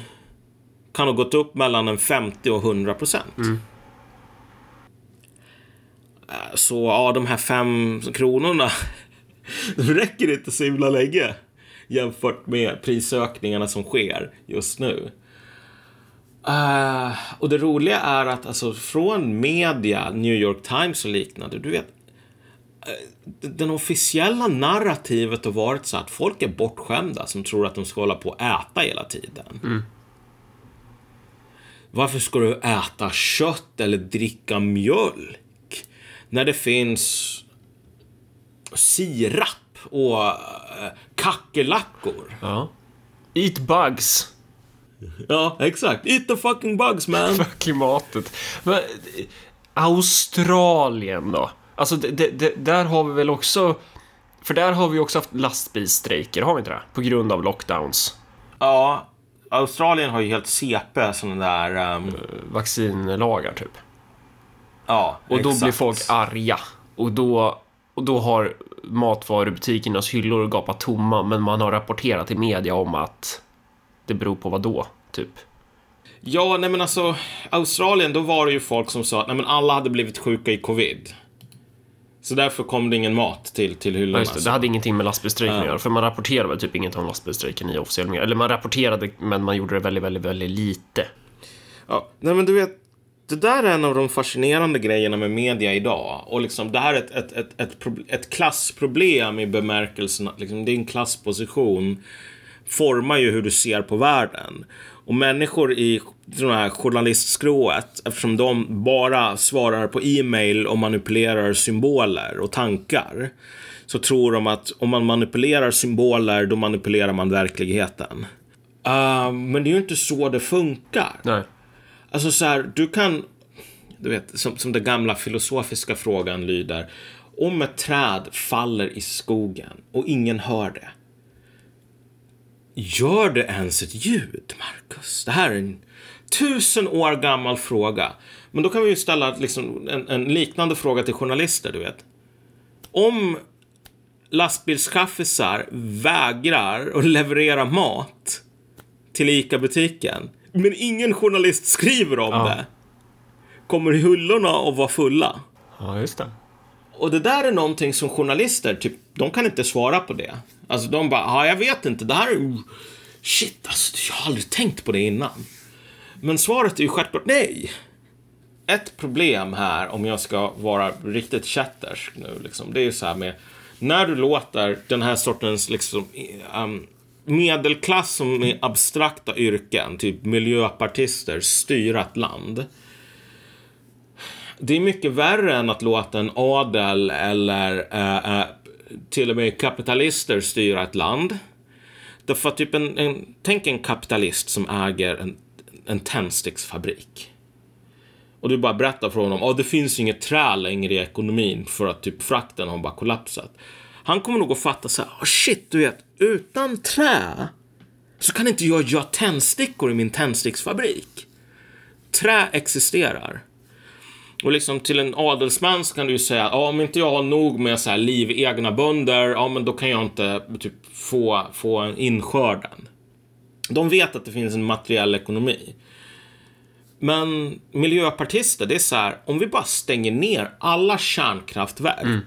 kan ha gått upp mellan en 50 och 100 procent. Eh, Så ja, de här fem kronorna, de räcker inte så himla länge jämfört med prisökningarna som sker just nu. Eh, och det roliga är att alltså från media, New York Times och liknande, du vet, eh, den officiella narrativet har varit så att folk är bortskämda som tror att de ska hålla på och äta hela tiden. Varför ska du äta kött eller dricka mjölk när det finns sirap och eh, kackerlackor? Ja. Eat bugs. Ja, exakt. Eat the fucking bugs man. för klimatet. Men, eh, Australien då? Alltså, det, det, där har vi väl också... För där har vi också haft lastbilsstrejker, har vi inte det? På grund av lockdowns. Ja, Australien har ju helt CP sådana där... ehm, Vaccinlagar, typ. Ja, Och då exakt. blir folk arga. Och då, och då har matvarubutikernas hyllor gapat tomma, men man har rapporterat i media om att det beror på vad då, typ. Ja, nej men alltså, Australien, då var det ju folk som sa att nej men alla hade blivit sjuka i covid. Så därför kom det ingen mat till, till hyllorna. Ja, just det, det hade ingenting med lastbilsstrejken att göra, för man rapporterade väl typ inget om lastbilsstrejken i officiell media. Eller man rapporterade, men man gjorde det väldigt, väldigt, väldigt lite. Ja, nej men du vet, det där är en av de fascinerande grejerna med media idag. Och liksom, det här är ett, ett, ett, ett, ett klassproblem i bemärkelsen att liksom, din klassposition formar ju hur du ser på världen. Och människor i det här journalistskrået, eftersom de bara svarar på e-mail och manipulerar symboler och tankar, så tror de att om man manipulerar symboler, då manipulerar man verkligheten. Uh, men det är ju inte så det funkar. Nej. Alltså så här, du kan, du vet, som, som den gamla filosofiska frågan lyder. Om ett träd faller i skogen och ingen hör det. Gör det ens ett ljud, Marcus? Det här är en tusen år gammal fråga. Men då kan vi ju ställa liksom en, en liknande fråga till journalister, du vet. Om lastbilschaffisar vägrar att leverera mat till ICA-butiken. Men ingen journalist skriver om Ja. det. Kommer hyllorna att vara fulla? Ja, just det. Och det där är någonting som journalister, typ, de kan inte svara på det. Alltså de bara, ja jag vet inte, det här är Shit, alltså jag har aldrig tänkt på det innan. Men svaret är ju självklart nej. Ett problem här, om jag ska vara riktigt kättersk nu, liksom, det är ju så här med när du låter den här sortens liksom, um, medelklass som är abstrakta yrken, typ miljöpartister, styra ett land. Det är mycket värre än att låta en adel eller eh, eh, till och med kapitalister styra ett land. Därför att typ en, en, tänk en kapitalist som äger en, en tändsticksfabrik. Och du bara berättar för honom, att det finns inget trä längre i ekonomin för att typ frakten har bara kollapsat. Han kommer nog att fatta så här, oh shit, du vet, utan trä så kan inte jag göra tändstickor i min tändsticksfabrik. Trä existerar. Och liksom till en adelsman så kan du ju säga, ja, om inte jag har nog med så här livegna bönder, ja, men då kan jag inte typ få, få en inskörden. De vet att det finns en materiell ekonomi. Men miljöpartister, det är så här, om vi bara stänger ner alla kärnkraftverk, mm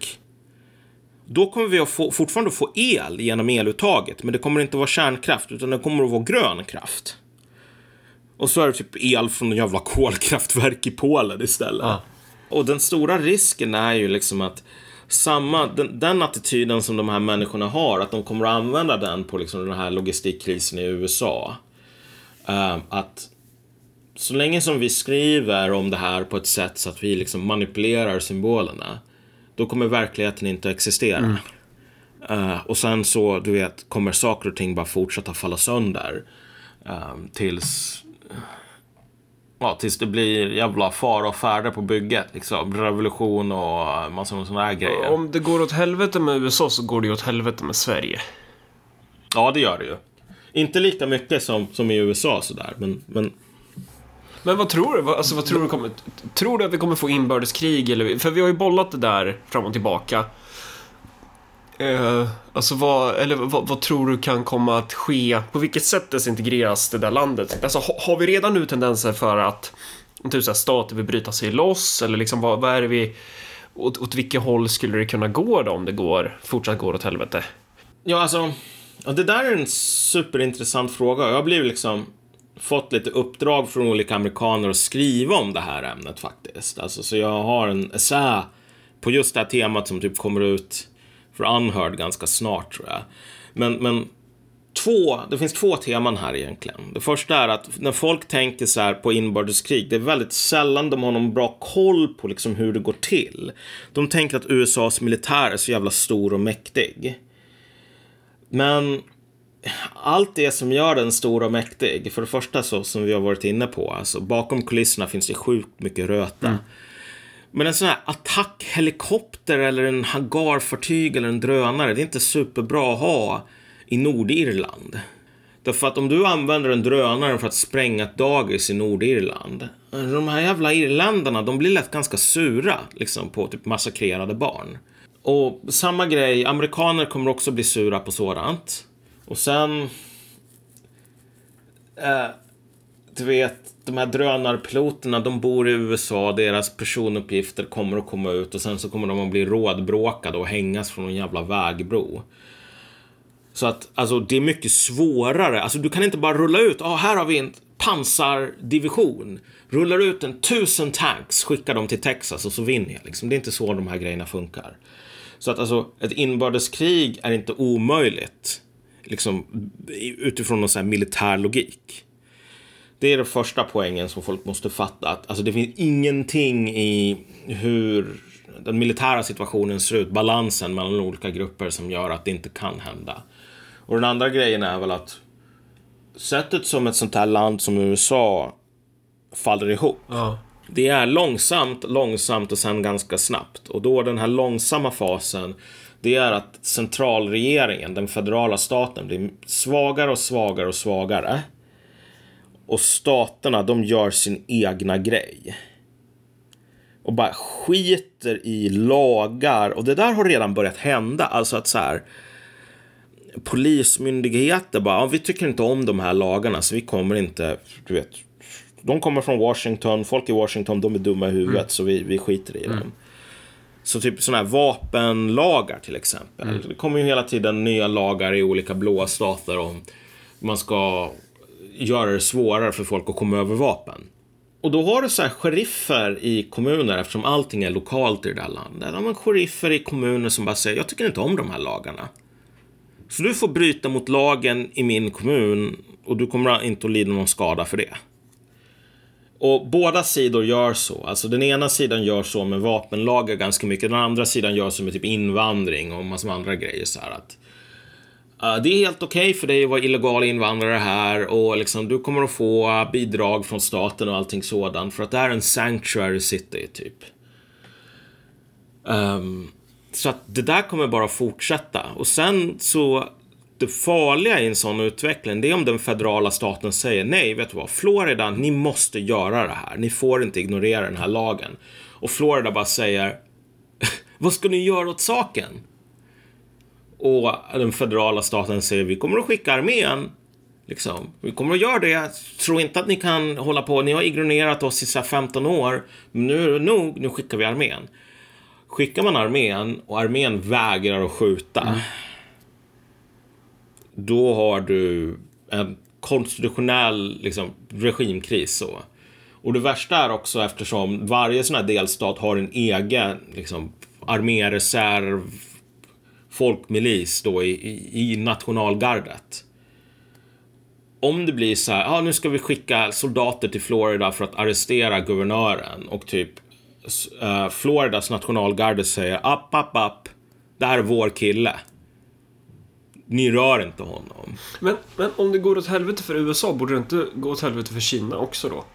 då kommer vi att få, fortfarande få el genom eluttaget, men det kommer inte vara kärnkraft, utan det kommer att vara grön kraft. Och så är det typ el från en jävla kolkraftverk i Polen istället. Ja. Och den stora risken är ju liksom att samma, den, den attityden som de här människorna har, att de kommer att använda den på liksom den här logistikkrisen i USA. Uh, att så länge som vi skriver om det här på ett sätt så att vi liksom manipulerar symbolerna, då kommer verkligheten inte att existera. Eh, och sen så, du vet, kommer saker och ting bara fortsätta falla sönder. eh, tills Ja, tills det blir jävla fara och färde på bygget. Liksom. Revolution och massa sådana här grejer. Om det går åt helvete med USA så går det ju åt helvete med Sverige. Ja, det gör det ju. Inte lika mycket som, som i USA sådär, men, men men vad tror du? Alltså, vad tror du kommer... Tror du att vi kommer få inbördeskrig? Eller, för vi har ju bollat det där fram och tillbaka. Eh, alltså vad, eller vad, vad tror du kan komma att ske? På vilket sätt desintegreras det där landet? Alltså har vi redan nu tendenser för att typ så här, stater vill bryta sig loss? Eller liksom vad, vad är det vi... Åt, åt vilket håll skulle det kunna gå då om det går, fortsatt går åt helvete? Ja, alltså. Det där är en superintressant fråga. Jag har blivit liksom fått lite uppdrag från olika amerikaner att skriva om det här ämnet faktiskt. Alltså, så jag har en essä på just det här temat som typ kommer ut för Unheard ganska snart tror jag. Men, men två, det finns två teman här egentligen. Det första är att när folk tänker så här på inbördeskrig, det är väldigt sällan de har någon bra koll på liksom hur det går till. De tänker att USAs militär är så jävla stor och mäktig. Men allt det som gör den stor och mäktig, för det första så som vi har varit inne på, alltså bakom kulisserna finns det sjukt mycket röta. Men en sån här attackhelikopter eller en hangarfartyg eller en drönare, det är inte superbra att ha i Nordirland. Därför att om du använder en drönare för att spränga ett dagis i Nordirland, de här jävla irländarna, de blir lätt ganska sura liksom på typ massakrerade barn. Och samma grej, amerikaner kommer också bli sura på sådant. Och sen... Eh, du vet, de här drönarpiloterna, de bor i USA, deras personuppgifter kommer att komma ut och sen så kommer de att bli rådbråkade och hängas från en jävla vägbro. Så att, alltså det är mycket svårare. Alltså du kan inte bara rulla ut, ja ah, här har vi en pansardivision. Rullar ut en tusen tanks, skickar dem till Texas och så vinner jag. Liksom. Det är inte så de här grejerna funkar. Så att alltså, ett inbördeskrig är inte omöjligt. Liksom utifrån någon här militär logik. Det är den första poängen som folk måste fatta. Att, alltså, det finns ingenting i hur den militära situationen ser ut, balansen mellan olika grupper som gör att det inte kan hända. Och den andra grejen är väl att sättet som ett sånt här land som USA faller ihop. Ja. Det är långsamt, långsamt och sen ganska snabbt. Och då den här långsamma fasen, det är att centralregeringen, den federala staten, blir svagare och svagare och svagare. Och staterna, de gör sin egna grej. och bara skiter i lagar. Och det där har redan börjat hända. Alltså att så här polismyndigheter bara, ja, vi tycker inte om de här lagarna så vi kommer inte, du vet, de kommer från Washington, folk i Washington, de är dumma i huvudet mm. så vi, vi skiter i mm. Så typ sådana här vapenlagar till exempel. Mm. Det kommer ju hela tiden nya lagar i olika blåa stater om man ska göra det svårare för folk att komma över vapen. Och då har du så här sheriffer i kommuner eftersom allting är lokalt i det där landet. Ja, men sheriffer i kommuner som bara säger jag tycker inte om de här lagarna. Så du får bryta mot lagen i min kommun och du kommer inte att lida någon skada för det. Och båda sidor gör så. Alltså den ena sidan gör så med vapenlagar ganska mycket. Den andra sidan gör så med typ invandring och massor med andra grejer. Så här att, uh, det är helt okej okay för dig att vara illegal invandrare här och liksom, du kommer att få bidrag från staten och allting sådant. För att det är en sanctuary city, typ. Um, så att det där kommer bara fortsätta. Och sen så det farliga i en sån utveckling, det är om den federala staten säger nej, vet du vad, Florida, ni måste göra det här. Ni får inte ignorera den här lagen. Och Florida bara säger, vad ska ni göra åt saken? Och den federala staten säger, vi kommer att skicka armén. Liksom. Vi kommer att göra det. Tro inte att ni kan hålla på, ni har ignorerat oss i så 15 år. Men nu är det nog, nu skickar vi armén. Skickar man armén och armén vägrar att skjuta. Mm då har du en konstitutionell liksom, regimkris. Så. Och det värsta är också eftersom varje sån här delstat har en egen liksom, arméreserv, folkmilis då i, i, i nationalgardet. Om det blir så här, ja ah, nu ska vi skicka soldater till Florida för att arrestera guvernören och typ uh, Floridas nationalgarde säger app, app, app, det här är vår kille ni rör inte honom. Men, men om det går åt helvete för USA, borde det inte gå åt helvete för Kina också då?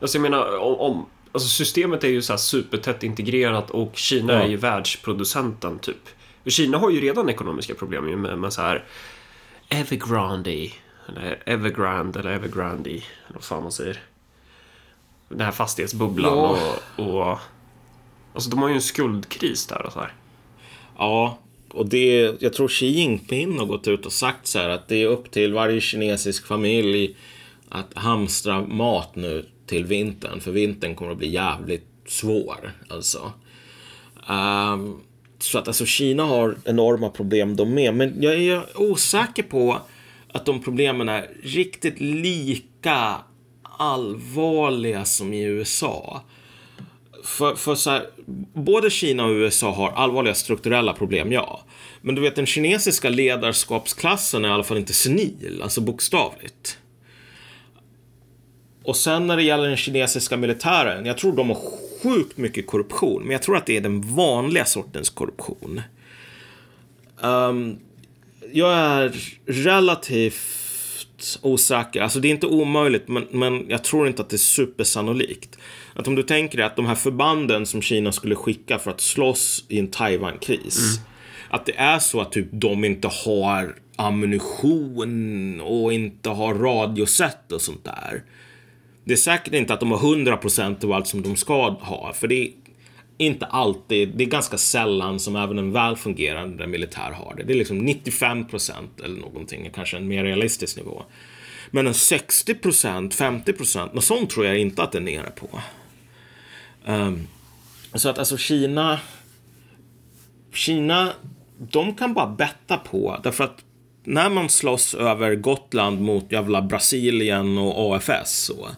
Alltså jag menar, om, om alltså systemet är ju så här supertätt integrerat och Kina ja. är ju världsproducenten typ. För Kina har ju redan ekonomiska problem med, med så här Evergrande, eller Evergrande eller Evergrande, eller vad fan man säger. Den här fastighetsbubblan ja. och, och... Alltså de har ju en skuldkris där och så här. Ja, och det, jag tror Xi Jinping har gått ut och sagt så här att det är upp till varje kinesisk familj att hamstra mat nu till vintern. För vintern kommer att bli jävligt svår. Alltså. Um, så att alltså Kina har enorma problem de med. Men jag är osäker på att de problemen är riktigt lika allvarliga som i USA för, för så här, både Kina och USA har allvarliga strukturella problem, ja. Men du vet, den kinesiska ledarskapsklassen är i alla fall inte senil, alltså bokstavligt. Och sen när det gäller den kinesiska militären, jag tror de har sjukt mycket korruption, men jag tror att det är den vanliga sortens korruption. Um, jag är relativt osäker, alltså det är inte omöjligt, men, men jag tror inte att det är supersannolikt. Att om du tänker dig att de här förbanden som Kina skulle skicka för att slåss i en Taiwan-kris. Mm. Att det är så att typ de inte har ammunition och inte har radiosätt och sånt där. Det är säkert inte att de har 100% av allt som de ska ha. För det är inte alltid, det är ganska sällan som även en väl fungerande militär har det. Det är liksom 95% eller någonting, kanske en mer realistisk nivå. Men en 60%, 50%, något sånt tror jag inte att den är nere på. Um, så att alltså Kina, Kina, de kan bara betta på, därför att när man slåss över Gotland mot jävla Brasilien och AFS så.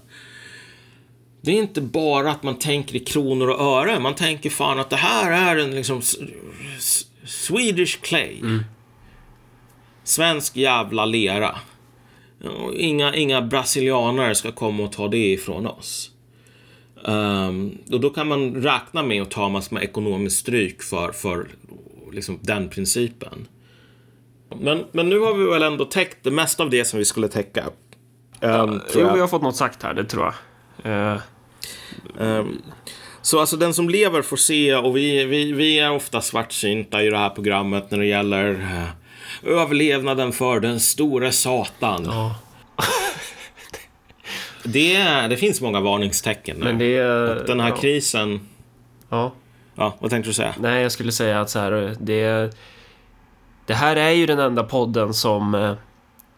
Det är inte bara att man tänker i kronor och öre. Man tänker fan att det här är en liksom Swedish clay. Mm. Svensk jävla lera. Inga, inga brasilianare ska komma och ta det ifrån oss. Um, och då kan man räkna med att ta massor med ekonomiskt stryk för, för liksom den principen. Men, men nu har vi väl ändå täckt det mesta av det som vi skulle täcka. Um, jo, vi har fått något sagt här, det tror jag. Uh. Um, så alltså den som lever får se och vi, vi, vi är ofta svartsynta i det här programmet när det gäller uh, överlevnaden för den store satan. Ja. Det, det finns många varningstecken. Men det, och den här ja. krisen Ja. Ja, vad tänkte du säga? Nej, jag skulle säga att så här, det... Det här är ju den enda podden som eh,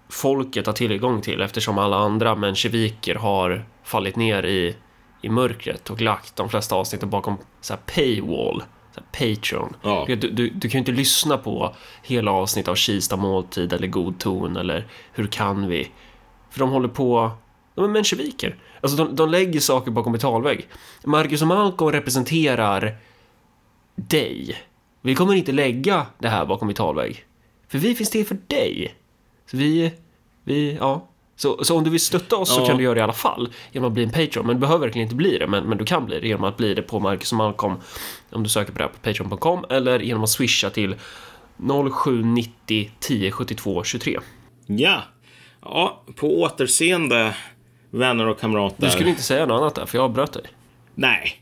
folket har tillgång till eftersom alla andra mensjeviker har fallit ner i, i mörkret och lagt de flesta avsnitten bakom så här paywall, Patreon. Ja. Du, du, du kan ju inte lyssna på hela avsnitt av Kista måltid eller God ton eller Hur kan vi? För de håller på, de är mensjeviker. Alltså de, de lägger saker bakom betalvägg. Marcus och Malcolm representerar dig. Vi kommer inte lägga det här bakom betalvägg. För vi finns till för dig. Så vi, vi, ja. Så, så om du vill stötta oss så Ja. kan du göra det i alla fall genom att bli en Patreon. Men du behöver verkligen inte bli det, men, men du kan bli det genom att bli det på Marcus och Malcolm om du söker på det här på Patreon.com eller genom att swisha till 0790 10 72 23. Ja. Ja, på återseende, vänner och kamrater. Du skulle inte säga något annat där, för jag avbröt dig. Nej,